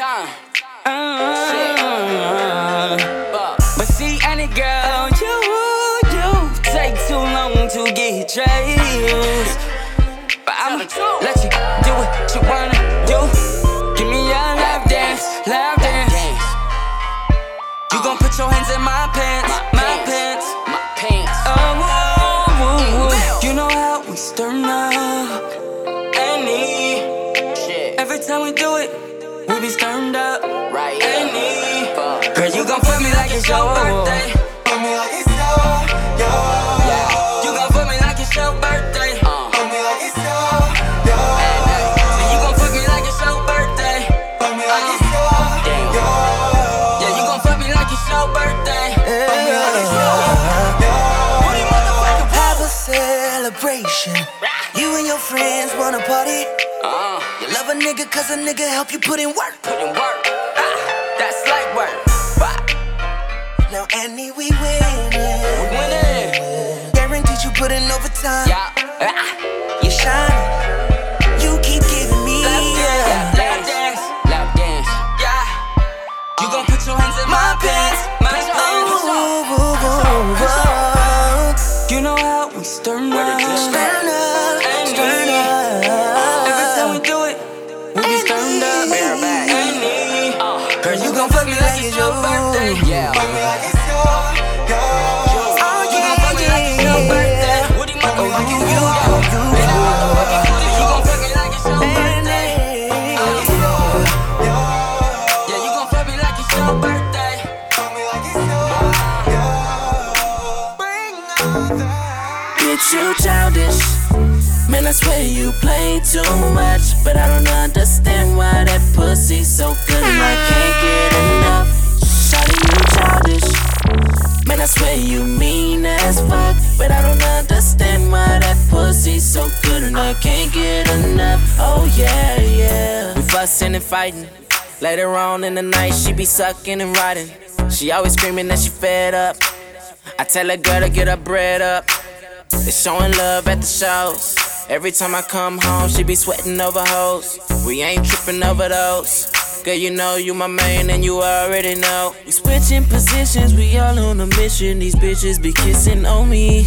Speaker 34: time. Uh, but see, any girl, you, you take too long to get dressed. But I'ma let you do what you wanna do. Give me your lap dance, lap dance. You gon' put your hands in my pants, my pants, my pants. Oh, woo, woo, woo. you know how we stir up. Any every time we do it, we be stirred up. Right, Any girl, you gon' put me like it's your birthday.
Speaker 35: Put me like it's your, your.
Speaker 34: Yeah, you gon' put me like it's your birthday.
Speaker 35: Put me like it's your, your.
Speaker 34: So you gon' put me like it's your birthday.
Speaker 35: Put me like it's your, your.
Speaker 34: Yeah, you gon' put me like it's your birthday.
Speaker 35: Put me like it's your,
Speaker 34: Have
Speaker 35: your.
Speaker 34: a celebration. Friends wanna party. You love a nigga cause a nigga help you put in work. Put in work. Ah, that's like work. Now, Annie, we winning. We winning. Guaranteed you put in overtime. Yeah. Ah, you shining. You keep giving me. Lap dance. Lap dance. Yeah. You gon' put your hands in my. My pants. Birthday. Yeah.
Speaker 35: Me like it's your, oh, your.
Speaker 34: Oh, you gon' fuck like it's your birthday. Motherfucker, you, you, you, you. You gon' fuck like it's your birthday. Yeah, you gon' fuck me like it's your birthday. Bitch, you childish. Man, I swear you play too much. But I don't understand why that pussy so good I can't get enough. You childish. Man, I swear you mean as fuck. But I don't understand why that pussy so good and I can't get enough. Oh, yeah, yeah. We fussing and fighting. Later on in the night, she be sucking and riding. She always screaming that she fed up. I tell her girl to get her bread up. They showing love at the shows. Every time I come home, she be sweating over hoes. We ain't tripping over those. Girl, you know you my main and you already know. We switching positions, we all on a mission. These bitches be kissing on me.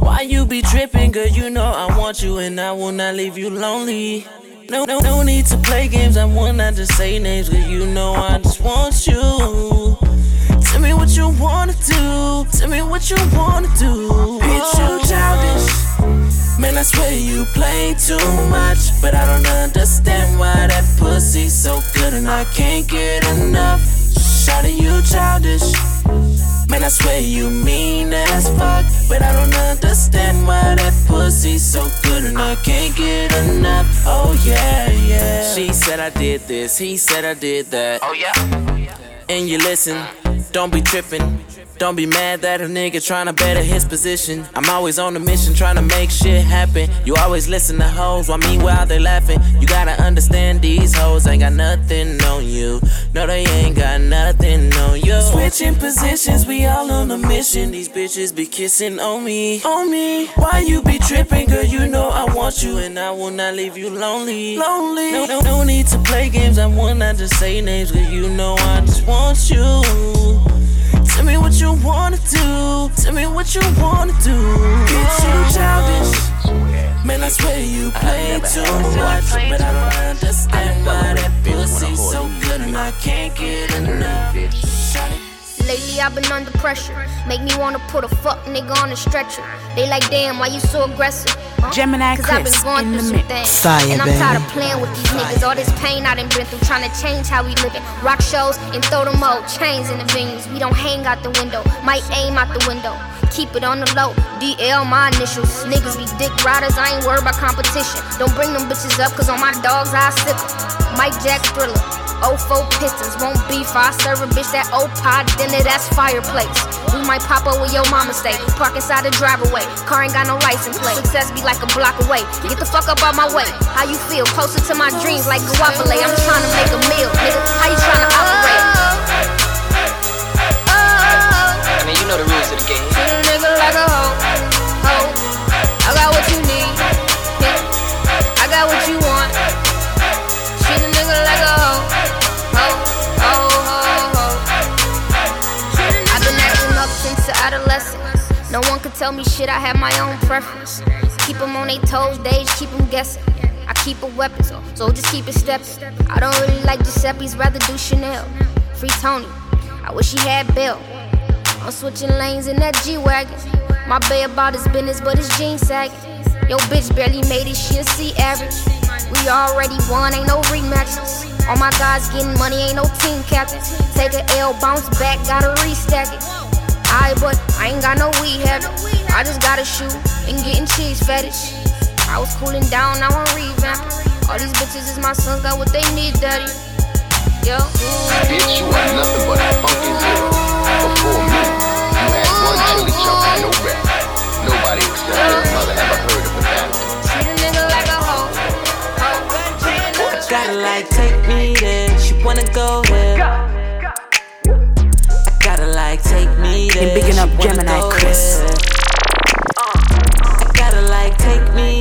Speaker 34: Why you be tripping, girl? You know I want you and I will not leave you lonely. No, no, no need to play games. I will not just say names, girl. You know I just want you. Tell me what you wanna do. Tell me what you wanna do. Bitch, you oh. childish. Man, I swear you play too much. But I don't understand why that pussy's so good and I can't get enough. Shawty, you childish. Man, I swear you mean as fuck. But I don't understand why that pussy's so good and I can't get enough. Oh, yeah, yeah. She said I did this, he said I did that. Oh, yeah. And you listen, don't be tripping. Don't be mad that a nigga tryna better his position. I'm always on a mission trying to make shit happen. You always listen to hoes while meanwhile they laughing. You gotta understand these hoes ain't got nothing on you. No, they ain't got nothing on you. Switching positions, we all on a mission. These bitches be kissing on me. On me. Why you be tripping, girl? You know I want you and I will not leave you lonely. Lonely. No, no, no need to play games. I will not just say names, girl. You know I just want you. Tell me what you wanna do. Tell me what you wanna do. Bitch, you childish.
Speaker 19: Man, I swear you play too much, but I don't understand why that pussy so good and I can't get enough.
Speaker 36: Lately I've been under pressure. Make me wanna put a fuck nigga on a stretcher. They like, damn, why you so aggressive? Huh?
Speaker 1: Gemini
Speaker 36: Cause I've been
Speaker 1: Chris
Speaker 36: going
Speaker 1: in
Speaker 36: through
Speaker 1: the
Speaker 36: some
Speaker 1: mix.
Speaker 36: things.
Speaker 17: Fire,
Speaker 36: and I'm tired of playing with these niggas. All this pain I done been through, trying to change how we living. Rock shows and throw them old chains in the venues. We don't hang out the window, might aim out the window. Keep it on the low, DL my initials. Niggas be dick riders, I ain't worried about competition. Don't bring them bitches up, cause on my dogs I sick 'em. Mike Jack Thriller. 04 Pistons, won't beef. I serve a bitch that old pot dinner, that's fireplace. We might pop up where your mama stay. Park inside the driveway. Car ain't got no license plate. Success be like a block away. Get the fuck up out my way. How you feel? Closer to my dreams like guapole. I'm trying to make a meal, nigga. How you trying to operate?
Speaker 37: I mean, you know the rules of the game.
Speaker 36: Treat a nigga like a hoe, hoe. I got what you need. I got what you want. Adolescence. No one could tell me shit, I have my own preference. Keep them on their toes, just keep them guessing. I keep a weapon, so, so just keep it stepping. I don't really like Giuseppe's, rather do Chanel. Free Tony, I wish he had Bill. I'm switching lanes in that G Wagon. My bay about his business, but his jeans sagging. Yo, bitch barely made it, she a C average. We already won, ain't no rematches. All my guys getting money, ain't no team captain. Take a L, bounce back, gotta restack it. I but I ain't got no weed habit. I just got a shoe and getting cheese fetish. I was cooling down, now I'm revamping. All these bitches is my sons, got what they need, daddy. Yo.
Speaker 8: Bitch, you are nothing but a funky zero. Before me, you had one chili chunk and no rap. Nobody except his mother ever heard of the battle.
Speaker 36: Treat a nigga like a hoe.
Speaker 19: Gotta like take me there. She wanna go there. Gotta like take me there.
Speaker 1: And bigging up Gemini Chris.
Speaker 19: there. I uh, uh, gotta like take me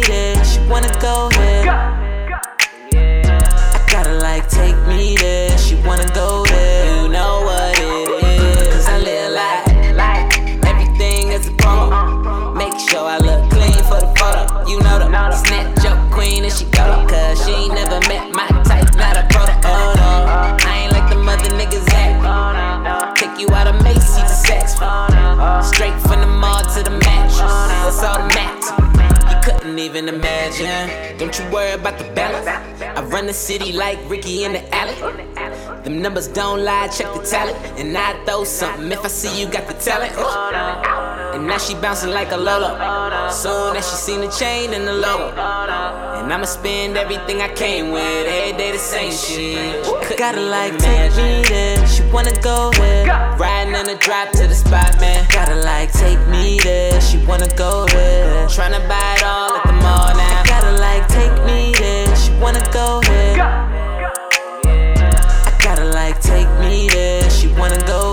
Speaker 19: It's automatic. You couldn't even imagine. Don't you worry about the balance. I run the city like Ricky in the alley. Them numbers don't lie, check the talent. And I throw something if I see you got the talent. And now she bouncing like a Lola. Soon as she seen the chain and the logo. And I'ma spend everything I came with. Every day the same shit. Gotta like take me there. She wanna go there. Riding in the drop to the spot, man. Gotta like take me there. She wanna go there. Tryna buy it all at the mall now. Gotta like wanna go there. I gotta like take me there. She wanna go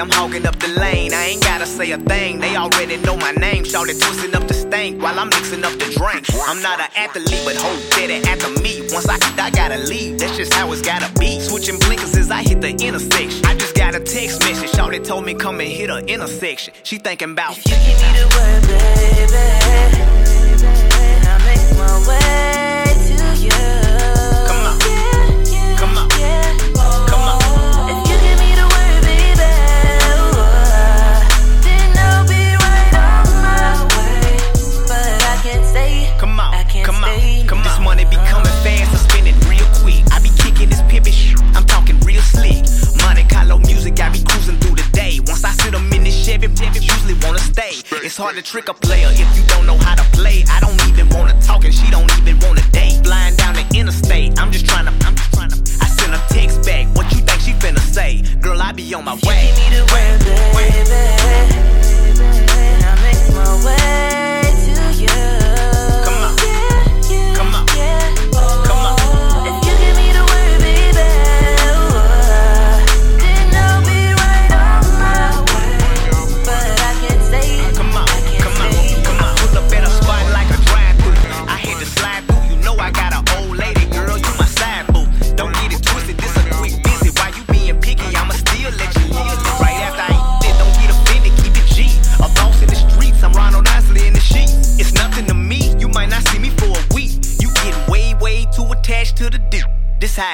Speaker 15: I'm hogging up the lane. I ain't gotta say a thing, they already know my name. Shorty twisting up the stank while I'm mixing up the drink. I'm not an athlete, but hold steady after me. Once I hit, I gotta leave. That's just how it's gotta be. Switching blinkers as I hit the intersection. I just got a text message. Shorty told me come and hit her intersection. She thinking about
Speaker 19: If you give me the word, baby, I make my way
Speaker 15: in this usually wanna stay. It's hard to trick a player if you don't know how to play. I don't even wanna talk and she don't even wanna date. Flying down the interstate, I'm just tryna, I'm just tryna. I send a text back, what you think she finna say? Girl, I be on my way.
Speaker 19: Give me the word, baby, I make my way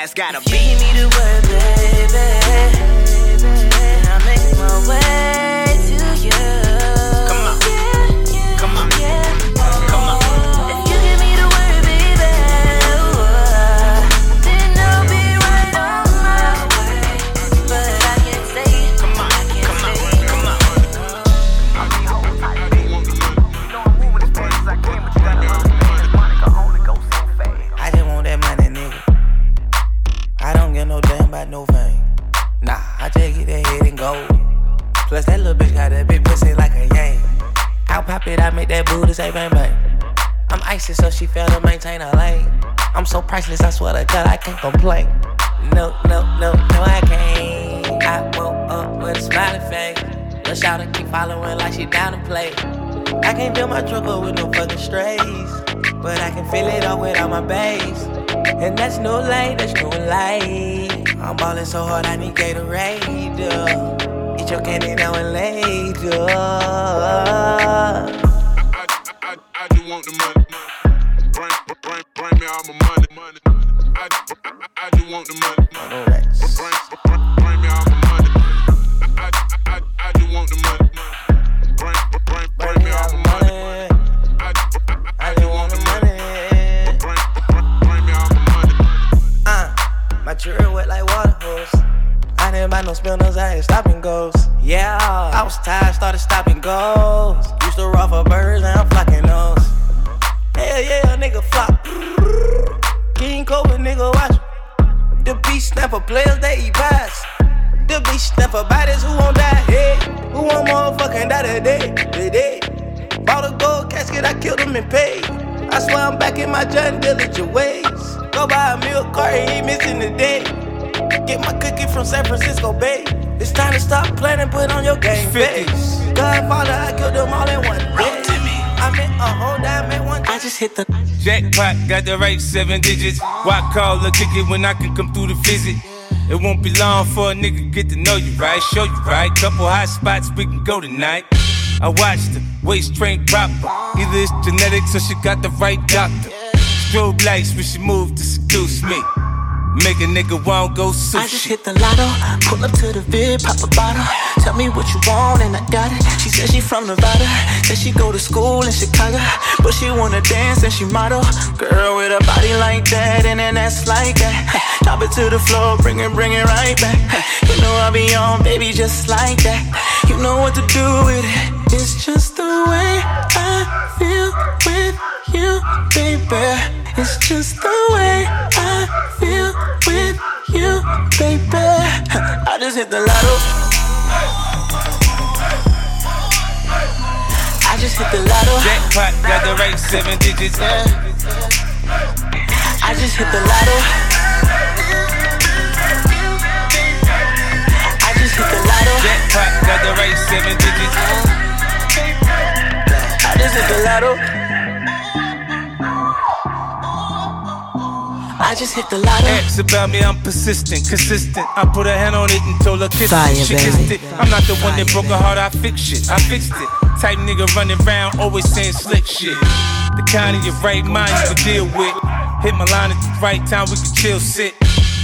Speaker 38: it's gotta be.
Speaker 19: I can't. No, no, no, no, I can't. I woke up with a smiling face. Lil' shout keep following like she down to play. I can't build my truck up with no fucking strays. But I can feel it all without my bass. And that's no light, that's no light. I'm ballin' so hard, I need Gatorade. Uh. Eat your candy now and later.
Speaker 39: The
Speaker 18: right seven digits. Why call a ticket when I can come through the visit? It won't be long for a nigga get to know you right, show you right. Couple hot spots, we can go tonight. I watched the waist train proper. Either it's genetics or she got the right doctor. Strobe lights when she move to seduce me. Make a nigga want go sushi.
Speaker 19: I just hit the lotto, pull up to the vid, pop a bottle. Tell me what you want and I got it. She said she from Nevada, said she go to school in Chicago, but she wanna dance and she model. Girl with a body like that and an ass like that. Drop it to the floor, bring it, bring it right back. You know I be on, baby, just like that. You know what to do with it. It's just the way I feel with you, baby. It's just the way I feel with you, baby. I just hit the lotto. I just hit the lotto.
Speaker 18: Jackpot, got the right seven digits.
Speaker 19: I just hit the lotto. I just hit the lotto.
Speaker 18: Jackpot, got the right seven digits.
Speaker 19: I just hit the lotto. I just hit the lotto.
Speaker 18: Ask about me, I'm persistent, consistent. I put a hand on it and told her kiss
Speaker 4: Fire,
Speaker 18: it. She
Speaker 4: baby.
Speaker 18: kissed it. I'm not the one that broke her heart, I fixed it. I fixed it. Type nigga running around, always saying slick shit. The kind of your right mind you can deal with. Hit my line at the right time, we can chill, sit.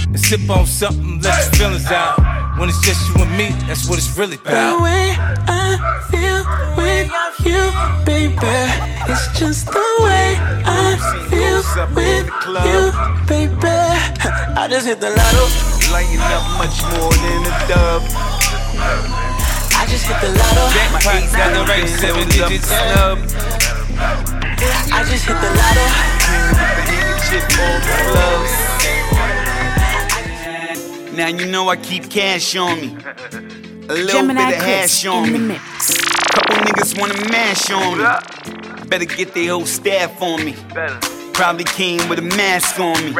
Speaker 18: And sip on something, let your feelings out. When it's just you and me, that's what it's really about.
Speaker 19: The way I feel with you, baby. It's just the way I feel with you, baby. I just hit the lotto.
Speaker 40: Lighting up much more than a dub.
Speaker 19: I just hit the lotto.
Speaker 18: Jackpot, got the right seven digits.
Speaker 19: I just hit the lotto.
Speaker 40: Now you know I keep cash on me. A little
Speaker 1: Gemini
Speaker 40: bit of hash on me. Couple niggas wanna mash on me. Better get their whole staff on me. Probably came with a mask on me.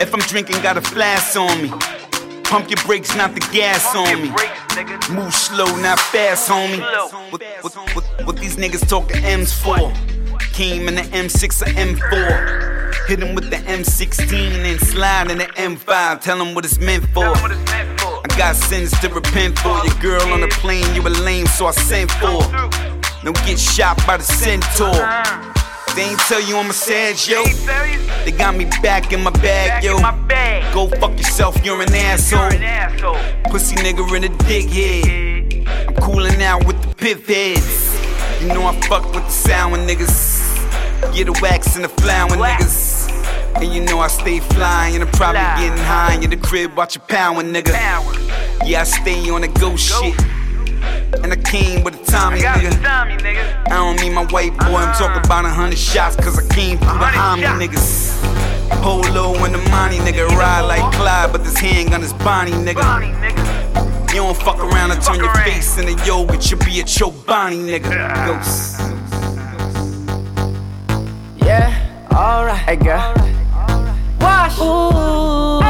Speaker 40: If I'm drinking, got a flask on me. Pump your brakes, not the gas on me. Move slow, not fast, homie. What, what, what, what these niggas talking M's for? Came in the M6 or M4. Hit him with the M16 and slide in the M5. Tell him what it's meant for. I got sins to repent for. Your girl on the plane, you a lame, so I sent for. Don't get shot by the centaur. Uh-huh. They ain't tell you I'm a sad, yo. They got me back in my bag, yo. Go fuck yourself, you're an asshole. Pussy nigga in a dickhead. I'm cooling out with the pith heads. You know I fuck with the sound with niggas. Get the wax and the flower niggas. And you know I stay flying, and I'm probably getting high in the crib, watch a power, nigga. Yeah, I stay on the go shit. And I came with a Tommy, nigga. I don't mean my white boy, I'm talking about a hundred shots, cause I came through the homie, niggas. Polo and the money, nigga. Ride like Clyde, but this handgun is Bonnie, nigga. You don't fuck around and turn your face into yo, it should be a Chobani, nigga. Ghost.
Speaker 41: Alright. Hey, girl. Wash. Ooh.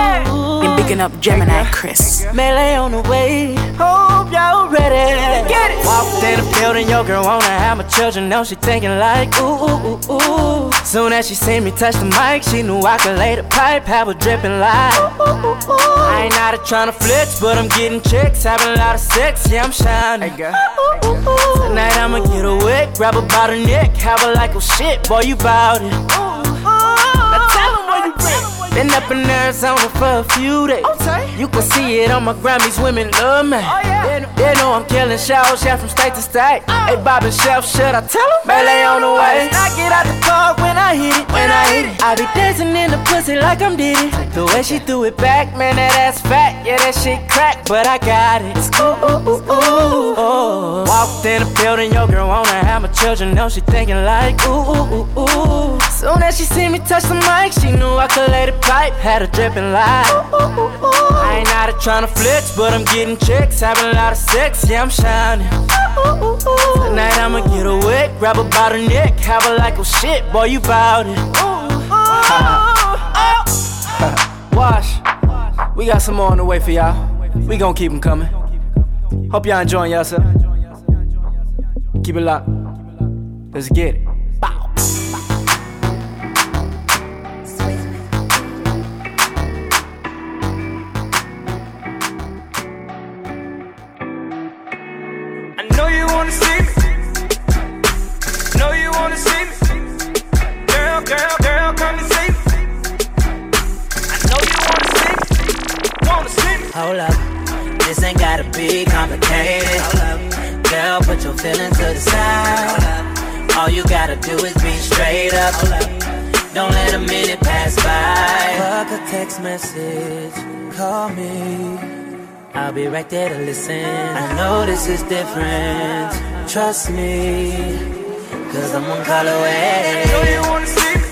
Speaker 1: And bigging up Gemini Chris.
Speaker 41: Melee on the way. Hope y'all ready. Get it. Walked in the building, your girl wanna have my children. Now she thinking like, ooh, ooh, ooh, ooh. Soon as she seen me touch the mic, she knew I could lay the pipe, have a dripping like. Ooh, ooh, ooh, ooh. I ain't out of trying to flex, but I'm getting chicks, having a lot of sex. Yeah, I'm shining. Hey, girl. Ooh, ooh, ooh. Tonight I'ma get a wet, grab her by the neck, have her like, oh shit, boy, you bout it. Ooh, been. Up in Arizona for a few days. You can see it on my Grammys, women love me. Oh, they, they know I'm killing shows, yeah, from state to state. Oh. Hey, Bob and Chef, should I tell them? Melee on the way. I get out the car when I hit it. When I hit it, I be dancing in the pussy like I'm Diddy. The way she threw it back, man, that ass fat. Yeah, that shit crack, but I got it. Ooh, ooh, ooh, ooh, ooh. Walked in the building, your girl wanna have my children. Know she thinking like, ooh, ooh, ooh, ooh. Soon as she see me touch the mic, she knew I could let it pipe. Had a dripping light. I ain't out of trying to flex, but I'm getting chicks, having a lot of sex. Yeah, I'm shining. Tonight I'ma get her wet, grab a by the neck, have her like, oh shit, boy, you bout it. Wash. We got some more on the way for y'all. We gon' keep them coming. Hope y'all enjoying yourself. Keep it locked. Let's get it.
Speaker 19: Hold up, this ain't gotta be complicated. Girl, put your feelings to the side. All you gotta do is be straight up. Don't let a minute pass by.
Speaker 41: Fuck a text message, call me.
Speaker 19: I'll be right there to listen. I know this is different. Trust me, cause I'm one call away.
Speaker 42: Know you wanna see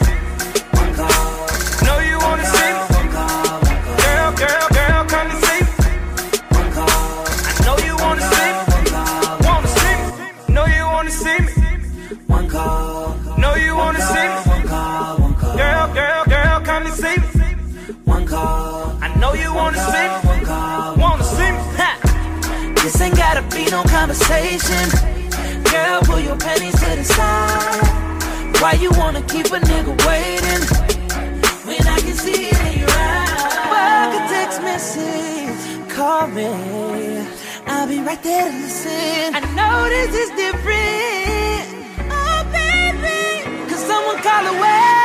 Speaker 19: This ain't gotta be no conversation. Girl, pull your panties to the side. Why you wanna keep a nigga waiting? When I can see it in your eyes. Fuck a text message, call me. I'll be right there to listen. I know this is different. Oh, baby. Cause someone call away.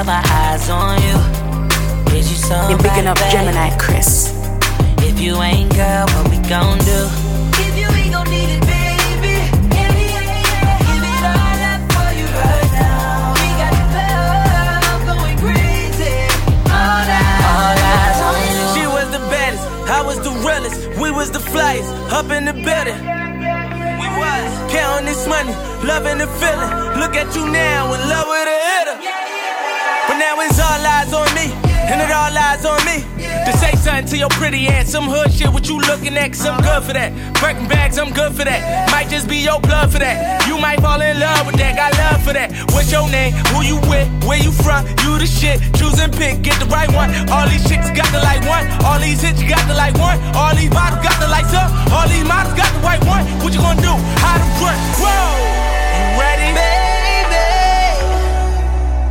Speaker 19: These my eyes on you. Is you somebody?
Speaker 1: And bigging up
Speaker 19: babe?
Speaker 1: Gemini Chris.
Speaker 19: If you ain't girl, what we gon' do? If you ain't gon' need it, baby. Yeah, yeah, yeah. Give it all up for you right now. We got the club going crazy. All eyes, all eyes on you.
Speaker 41: She was the baddest, I was the realest, we was the flyest, up in the building. We was counting this money, loving the feeling. Look at you now, in love with a hitter now it's all eyes on me, and it all lies on me. To say something to your pretty ass, some hood shit, what you looking at, cause I'm good for that. Breaking bags, I'm good for that. Might just be your blood for that. You might fall in love with that, got love for that. What's your name? Who you with? Where you from? You the shit. Choose and pick, get the right one. All these chicks got the like one. All these hits, you got the like one. All these bottles got the lights up.
Speaker 19: All these models got the white one. What you gonna do? How to run? Whoa!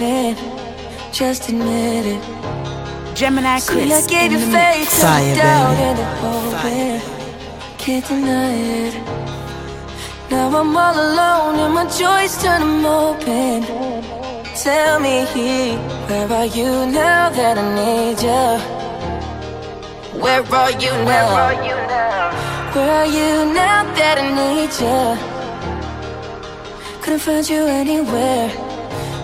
Speaker 27: Wasn't. Just admit it.
Speaker 1: Gemini
Speaker 27: See,
Speaker 1: Chris.
Speaker 27: I gave you faith, and doubt, and the hope. Can't deny it. Now I'm all alone, and my joys turn them open. Tell me, where are you now that I need you? Where are you now? Where are you now that I need you? Couldn't find you anywhere.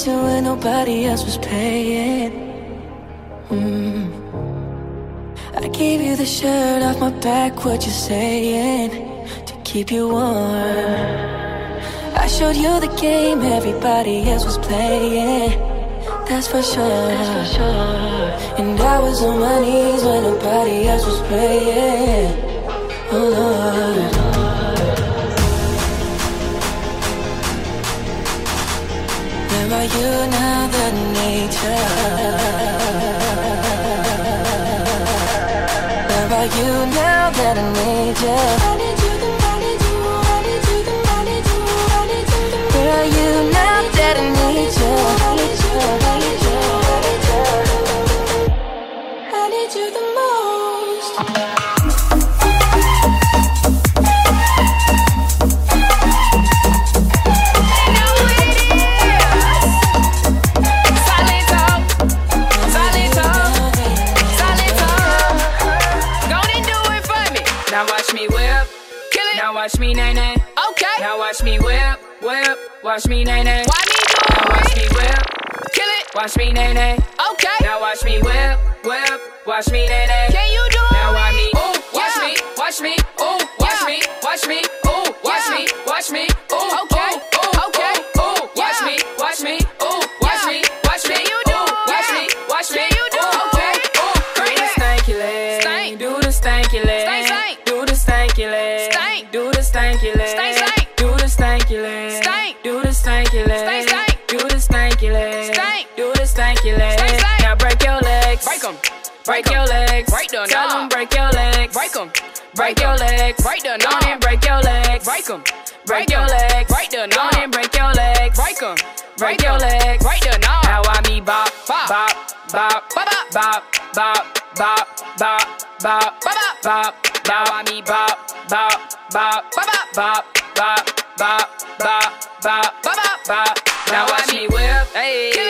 Speaker 27: attention when nobody else was paying. Mm. I gave you the shirt off my back, what you saying? To keep you warm. I showed you the game everybody else was playing. That's for sure. And I was on my knees when nobody else was praying. Oh Lord. You now that I need you? Where are you now that I need you?
Speaker 43: Watch me whip, whip. Watch me nay nay. Why me do Now watch me whip, kill it. Watch me nay nay. Okay. Now watch me whip, whip. Watch me nay nay. Can you do it? Now watch me, ooh, watch me, watch me, ooh, watch me, watch me, ooh, watch me, watch me, ooh, okay, ooh, okay, ooh, watch me, watch me, ooh, watch me, watch me, you do watch me, watch me, you do okay, ooh, do the stanky leg, stank, do the stanky leg, stank, stank, do the stanky leg, stank, do the stanky leg, stank, Break your legs, break the Tell them break your legs, break 'em. Break your legs, break the knob and break your legs, break 'em. Break your legs, break the knob and break your legs, break 'em. Break your legs, break the knob. Now I me bop, bop, bop, bop, bop, bop, bop, bop, bop, bop, bop, bop. Now I me bop, bop, bop, bop, bop, bop, bop, bop, bop, bop, bop. Now watch me whip, hey.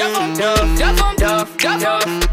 Speaker 43: Duff, duff, duff, duff, duff, duff.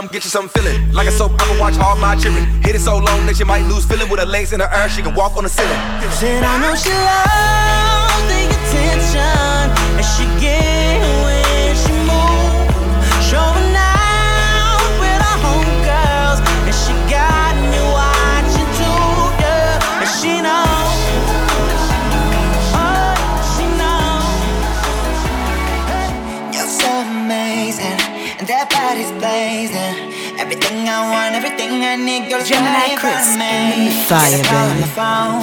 Speaker 43: something, get you
Speaker 44: something feeling. Like a soap opera, watch all my children. Hit it so long that she might lose feeling with her legs in the air, she can walk on the ceiling.
Speaker 43: Said I know she loves.
Speaker 45: Fire,
Speaker 17: baby.
Speaker 45: phone,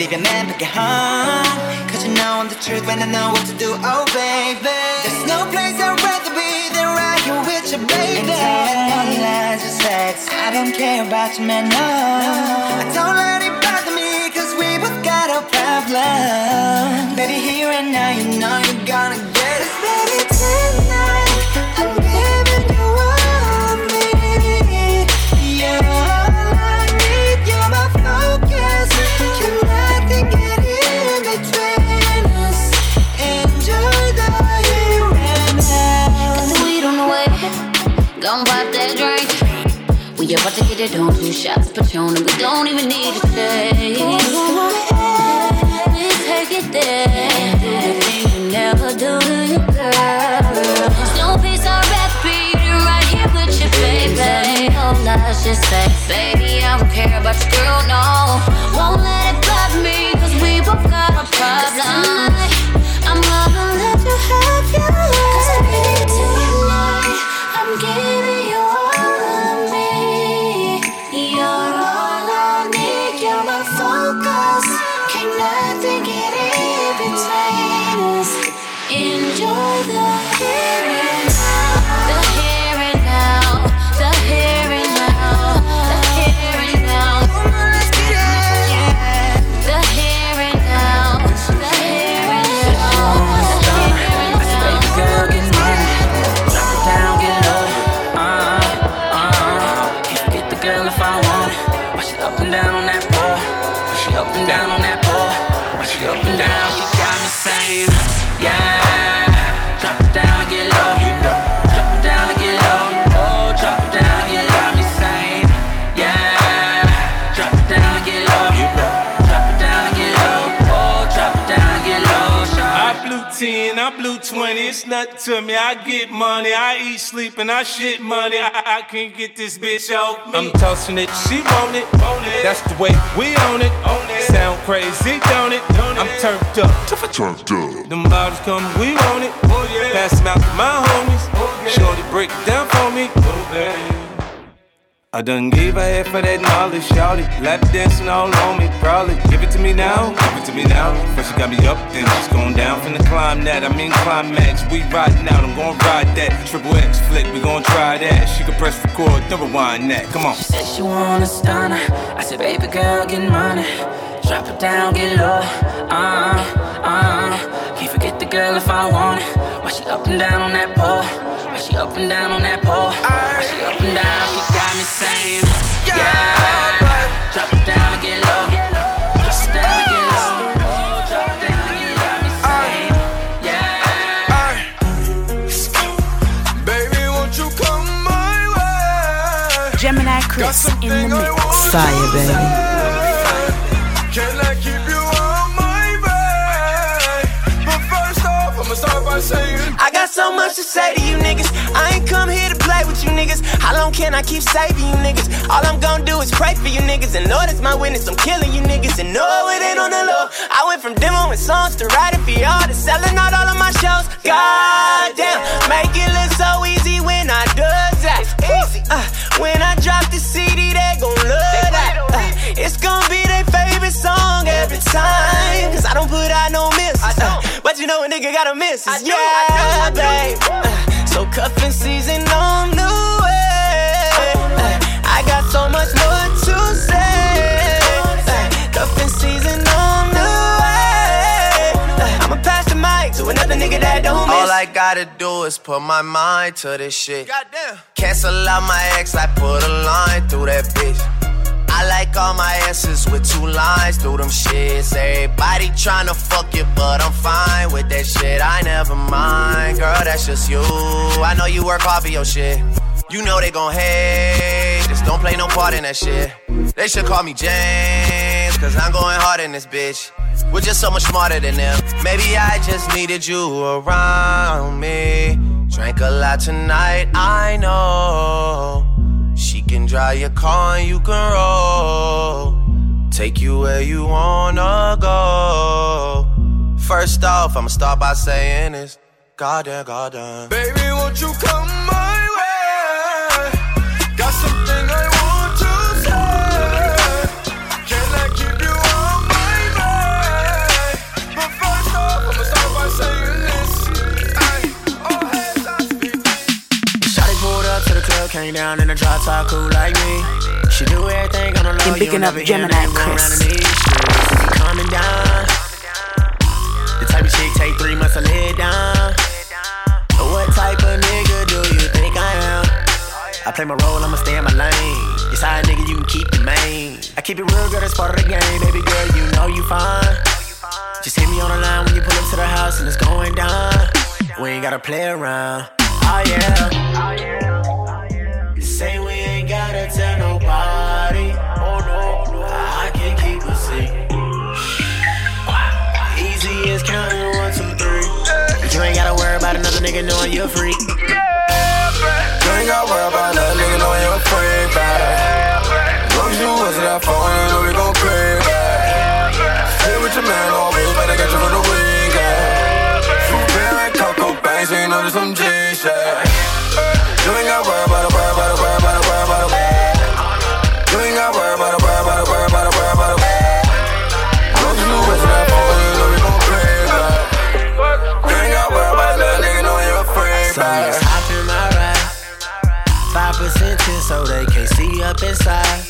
Speaker 45: Leave your man back at home. Cause you know I'm the truth when I know what to do. Oh, baby. There's no place I'd rather be than right here with you, baby. And time money lines sex. I don't care about your man. No. I don't let it bother me. Cause we both got a problem. Baby, here and now, you know you're gonna get it. Baby,
Speaker 27: tell about to get it on. Two shots Patron, and we don't even need to stay. We take it there. Everything you never do to your girl. Snowpiece, I rap beat right here with your baby. No lies, just say, baby, I don't care about your girl, no. Won't let it bother me, cause we both got a problem. I'm gonna let you have your life. Cause baby, tonight, I'm giving nothing
Speaker 18: to me. I get money, I eat, sleep, and I shit money. I, I can't get this bitch off me. I'm tossing it, she want it. That's the way we own it. Sound crazy, don't it? I'm turned up. Turned up. Them bottles come, we want it. Oh, Pass them out to my homies. Oh, Shorty break it down for me. Oh, I done gave a head for that knowledge, shouty. Lap dancing all on me, probably. Give it to me now, give it to me now. First she got me up, then she's going down. Finna climb that, I mean climax. We riding out, I'm gonna ride that. Triple X flick, we gon' try that. She can press record, then rewind that. Come on.
Speaker 26: She said she want a stunner. I said, baby girl, get money. Drop it down, get low. Uh, uh. Can't forget the girl if I want it. Why she up and down on that pole? Why she up and down on that pole? Why she up and down? She got me saying, yeah. Drop it down, get low. Drop it down, get low. Oh, drop it down, get low. Me saying,
Speaker 32: Baby, won't you come my way?
Speaker 1: Gemini Chris in the mix.
Speaker 17: Fire, baby.
Speaker 32: Can I keep you on my way? But first off, I'ma start by saying
Speaker 12: I got so much to say can I keep saving you niggas? All I'm gonna do is pray for you niggas. And Lord is my witness, I'm killing you niggas. And no, it ain't on the low. I went from demoing songs to writing for y'all to selling out all of my shows. God damn, make it look so easy when I do that. Easy. Uh, when I drop the CD, they gon' love that. Uh, it's gonna be their favorite song every time. Cause I don't put out no misses. Uh, but you know a nigga got a misses. Yeah, babe. Uh, so cuffing season on I'ma pass the mic to another nigga that don't miss.
Speaker 15: All I gotta do is put my mind to this shit. Cancel out my ex, I put a line through that bitch. I like all my answers with two lines through them shits. Everybody tryna fuck you, but I'm fine with that shit. I never mind, girl, that's just you. I know you work hard for your shit. You know they gon' hate, just don't play no part in that shit. They should call me James, cause I'm going hard in this bitch. We're just so much smarter than them. Maybe I just needed you around me. Drank a lot tonight, I know. She can drive your car and you can roll. Take you where you wanna go. First off, I'ma start by saying this. Goddamn, goddamn.
Speaker 32: Baby, won't you come my way? Got something I want
Speaker 46: came down in a drop top, cool like me. She do everything on the low, you
Speaker 1: picking up Gemini Chris.
Speaker 46: around in these streets. We coming down. The type of chick take three months to lay down. What type of nigga do you think I am? I play my role, I'ma stay in my lane. How a nigga you can keep the main. I keep it real, girl, that's part of the game. Baby girl, you know you fine. Just hit me on the line when you pull up to the house and it's going down. We ain't gotta play around. Oh yeah. Say we ain't gotta tell nobody. Oh no, I can't keep a secret. Easy as counting one, two, three. But you ain't gotta worry about another nigga knowing you're free.
Speaker 32: You ain't gotta worry about that nigga knowing you're free, baby. Long as you answer that phone, you know we gon' creep, Stay with your man always, but I got you for the weekend. And cocoa bangs, so you know there's some G shit. You ain't gotta worry about
Speaker 46: inside.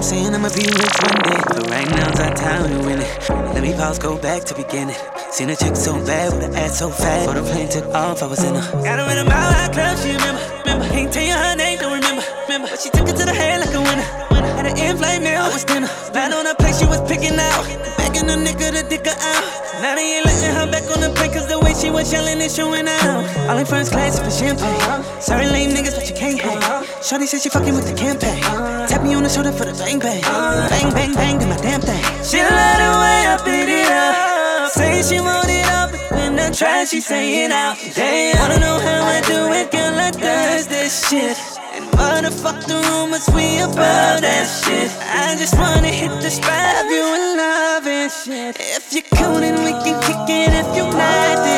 Speaker 28: I'm
Speaker 47: saying I'ma be rich one day. But right now, it's our time to win it. Let me pause, go back to beginning. Seen a chick so bad with an ass so fat. Before the plane took off, I was in her. Got her in a mile high club, she remember. Remember, can't tell you her name, don't remember. Remember, but she took it to the head like a winner. Had an in-flight meal, it was dinner. Bad on her plate, she was picking out. Begging a nigga to dick her out. Now they ain't letting her back on the plane, cause the was yelling is showing out. All in first class for champagne. Uh-huh. Sorry, lame niggas, but you can't hang. Uh-huh. Shorty said she fucking with the campaign. Uh-huh. Tap me on the shoulder for the bang bang. Bang, bang, bang, do my damn thing. She love the way I beat it up. Say she want it up, but when I try, she say it out. Damn, wanna know how I do it, girl, I does this shit. And motherfuck the rumors, we about that shit. I just wanna hit the spot, you in love and shit. If you're cool, then we can kick it. If you're not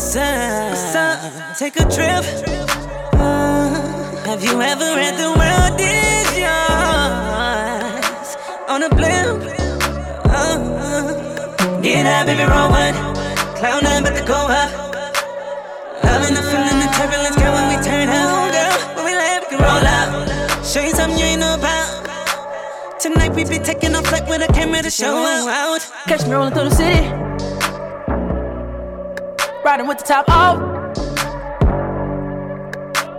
Speaker 47: Up? Up? Take a trip. Uh, have you ever read the world is yours on a blimp? Uh, get up, baby, roll one. Cloud nine, but to go up. Loving the feeling, the turbulence, girl, when we turn out, girl. When we land, we can roll out. Show you something you ain't know about. Tonight we be taking off flight with a camera to show out.
Speaker 26: Catch me rolling through the city. Riding with the top off.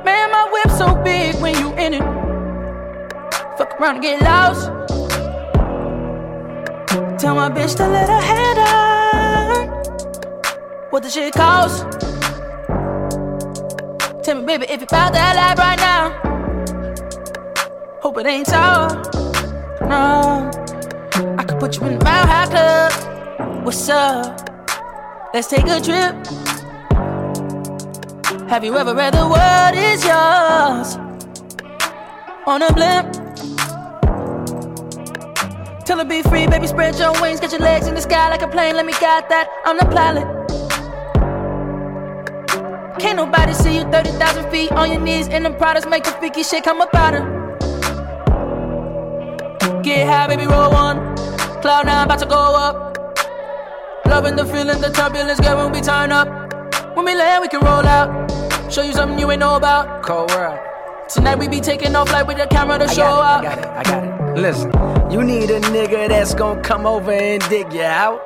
Speaker 26: Man, my whip so big when you in it. Fuck around and get lost. Tell my bitch to let her head on. What the shit cost? Tell me, baby, if you found that life right now. Hope it ain't so. No, I could put you in the Mile High Club. What's up? Let's take a trip. Have you ever read the word is yours on a blimp? Tell her be free, baby. Spread your wings, get your legs in the sky like a plane. Let me guide that. I'm the pilot. Can't nobody see you 30,000 feet on your knees in the products, make the freaky shit come up out her. Get high, baby, roll one. Cloud nine about to go up. Loving the feeling, the turbulence, girl, when we turn up. When we land, we can roll out. Show you something you ain't know about.
Speaker 41: Cold world.
Speaker 26: Tonight we be taking off like with the camera to
Speaker 41: I
Speaker 26: show up.
Speaker 41: I got it, I got it. Listen, you need a nigga that's gonna come over and dig you out.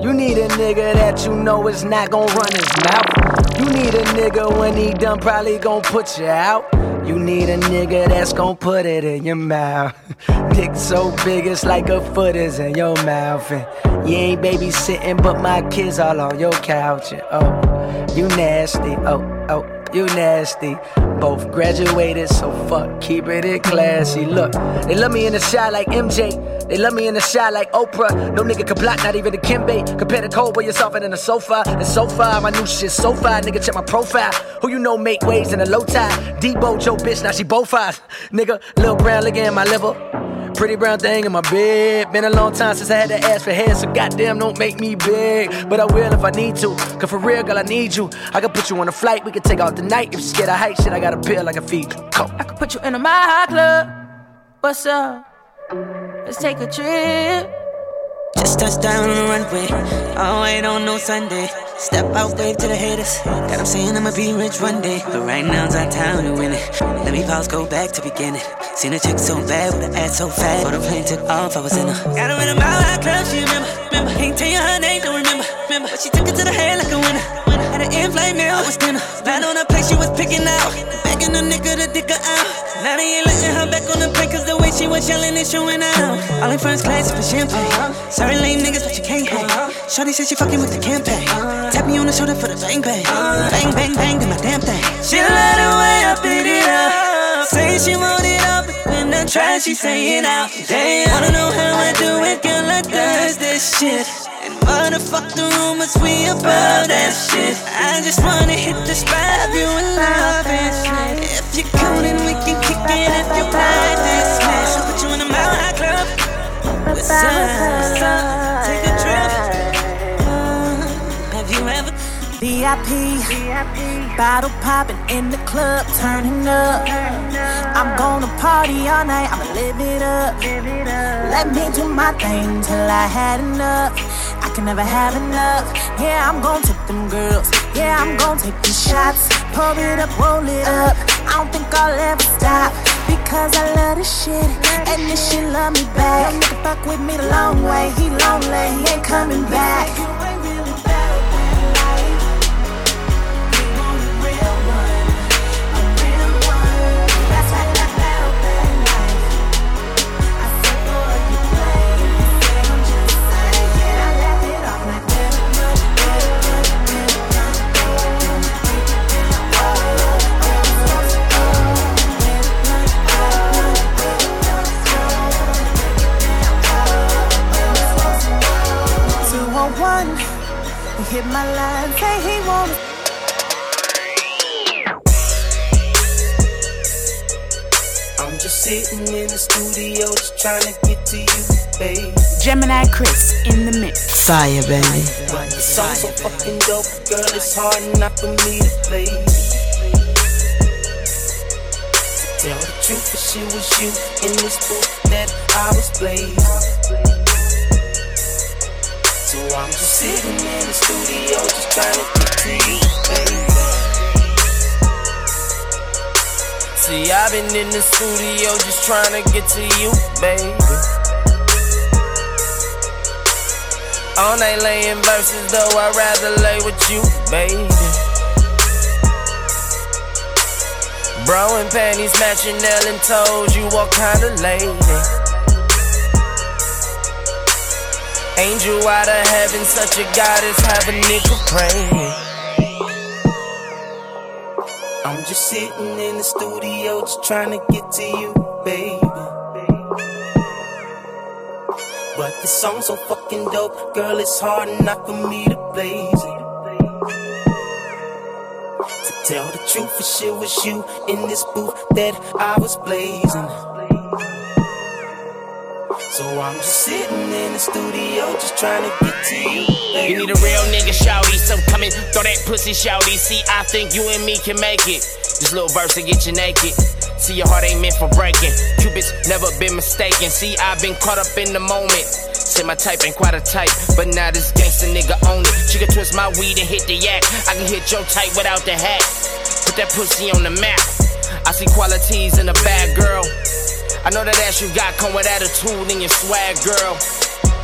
Speaker 41: You need a nigga that you know is not gonna run his mouth. You need a nigga when he done probably gonna put you out. You need a nigga that's gonna put it in your mouth. Dick so big it's like a foot is in your mouth. And you ain't babysitting, but my kids all on your couch. And oh, you nasty. Oh, oh, you nasty. Both graduated, so fuck, keep it in classy. Look, they love me in the shot like MJ. They love me in the shot like Oprah. No nigga can block, not even Dikembe. Compare the cold where you're than the sofa. And so far, my new shit so far. Nigga, check my profile. Who you know make waves in a low tide? Debo, Joe, bitch, now she both five. Nigga, Lil Brown looking in my liver. Pretty brown thing in my bed. Been a long time since I had to ask for head, so goddamn don't make me big. But I will if I need to. Cause for real, girl, I need you. I can put you on a flight, we can take out the night. If you scared of height, shit, I got a pill I can feed. Come.
Speaker 26: I could put you in a High Club. What's up? Let's take a trip.
Speaker 47: Just touched down on the runway. Oh, wait on no Sunday. Step out, wave to the haters. God, I'm saying I'ma be rich one day. But right now, it's our time to win it. Let me pause, go back to beginning. Seen a chick so bad with an ass so fat. Before the plane took off, I was in her. Got her in a mile high club, she remember. Remember, can't tell you her name, don't remember. But she took it to the head like a winner. Had an in-flight meal, it was dinner. Bad on her plate, she was picking out. Begging a nigga to dick her out. Now they ain't letting her back on the plane, cause the way she was yelling is showing out. All in first class for champagne. Sorry, lame niggas, but you can't hang. Shorty said she fucking with the campaign. Tap me on the shoulder for the bang bang. Bang, bang, bang, do my damn thing. She love the way I beat it up. Say she want it all, but when I try, she say it out. Damn, wanna know how I do it, girl, I does this shit. Motherfuck the rumors, we about that shit. I just wanna hit the spot, you in love and shit. If you're cool, we can kick it. If you ride this mess, put you in the Mile High Club. With sun, ever?
Speaker 48: VIP, bottle popping in the club, turning up. I'm gonna party all night, I'ma live it up. Let me do my thing till I had enough. I can never have enough. Yeah, I'm gonna take them girls. Yeah, I'm gonna take these shots. Pull it up, roll it up. I don't think I'll ever stop. Because I love this shit, and this shit love me back. Nigga fuck with me the long way, he lonely, he ain't coming back. Hit my line, say he wanna.
Speaker 49: I'm just sitting in the studio, just trying to get to you, babe.
Speaker 1: Gemini Chris in the mix.
Speaker 4: Fire, baby.
Speaker 49: But the song so fucking dope, girl, it's hard enough for me to play. Tell the truth, if she was you in this booth that I was playing. So I'm just sitting in the studio, just trying to baby. See, I've been in the studio just trying to get to you, baby. All night laying verses, though I'd rather lay with you, baby. Bro and panties matching nail and toes, you what kind of lady? Angel out of heaven, such a goddess, have a nigga praying. I'm just sitting in the studio, just trying to get to you, baby. But the song's so fucking dope, girl, it's hard enough for me to blaze it. To tell the truth, if shit was you in this booth that I was blazing. So I'm just sitting in the studio, just trying to get to you. Baby.
Speaker 12: You need a real nigga, shouty. So come and throw that pussy, shouty. See, I think you and me can make it. This little verse to get you naked. See, your heart ain't meant for breaking. Cupid's never been mistaken. See, I've been caught up in the moment. Say my type ain't quite a type, but now this gangsta nigga own it. She can twist my weed and hit the yak. I can hit your type without the hat. Put that pussy on the map. I see qualities in a bad girl. I know that ass you got come with attitude and your swag, girl.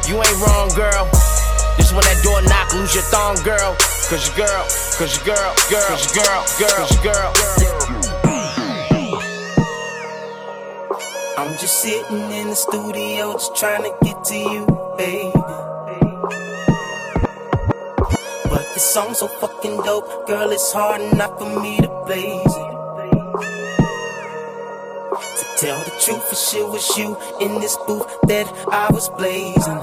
Speaker 12: You ain't wrong, girl. This when that door knock, lose your thong, girl. Cause your girl, cause your girl, girl, cause your girl, girl, cause your girl.
Speaker 49: I'm just sitting in the studio, just trying to get to you, baby. But this song's so fucking dope, girl, it's hard enough for me to blaze it. To tell the truth, if shit was you in this booth that I was blazing.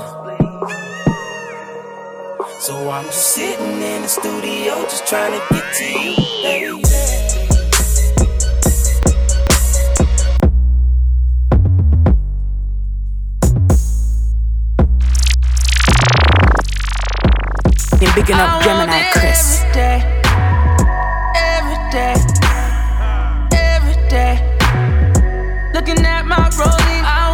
Speaker 49: So I'm just sitting in the studio, just trying to get to you, baby.
Speaker 1: Been bigging up Gemini Chris.
Speaker 47: Every day, every day, Looking at my rollie,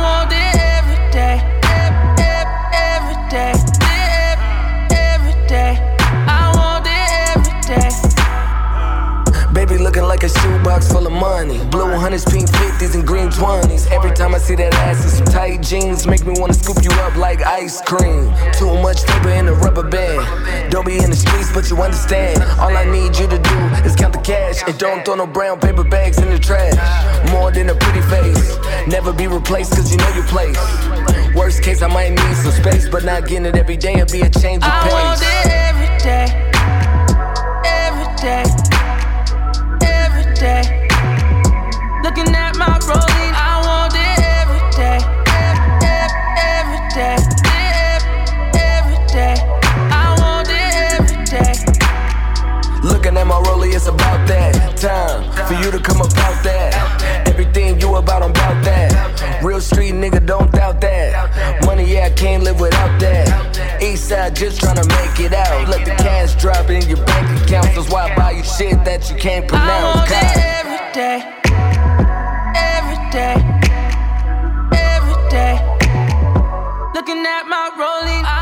Speaker 41: like a shoebox full of money. Blue hundreds, pink fifties, and green twenties. Every time I see that ass in some tight jeans, make me wanna scoop you up like ice cream. Too much paper in a rubber band. Don't be in the streets, but you understand. All I need you to do is count the cash and don't throw no brown paper bags in the trash. More than a pretty face, never be replaced cause you know your place. Worst case, I might need some space, but not getting it every day and be a change of pace.
Speaker 47: I want it every day, every day, Looking at
Speaker 26: my rollie. I want it every day. Every day. Every day. I want it every day.
Speaker 48: Looking at my rollie, it's about that time for you to come about that. Everything you about, I'm about that. Real street nigga, don't doubt that. Money, yeah, I can't live without that. East side, just tryna make it out. Let the cash drop in your bank account. That's why I buy you shit that you can't pronounce.
Speaker 26: I want it every day day, every day. Looking at my rollie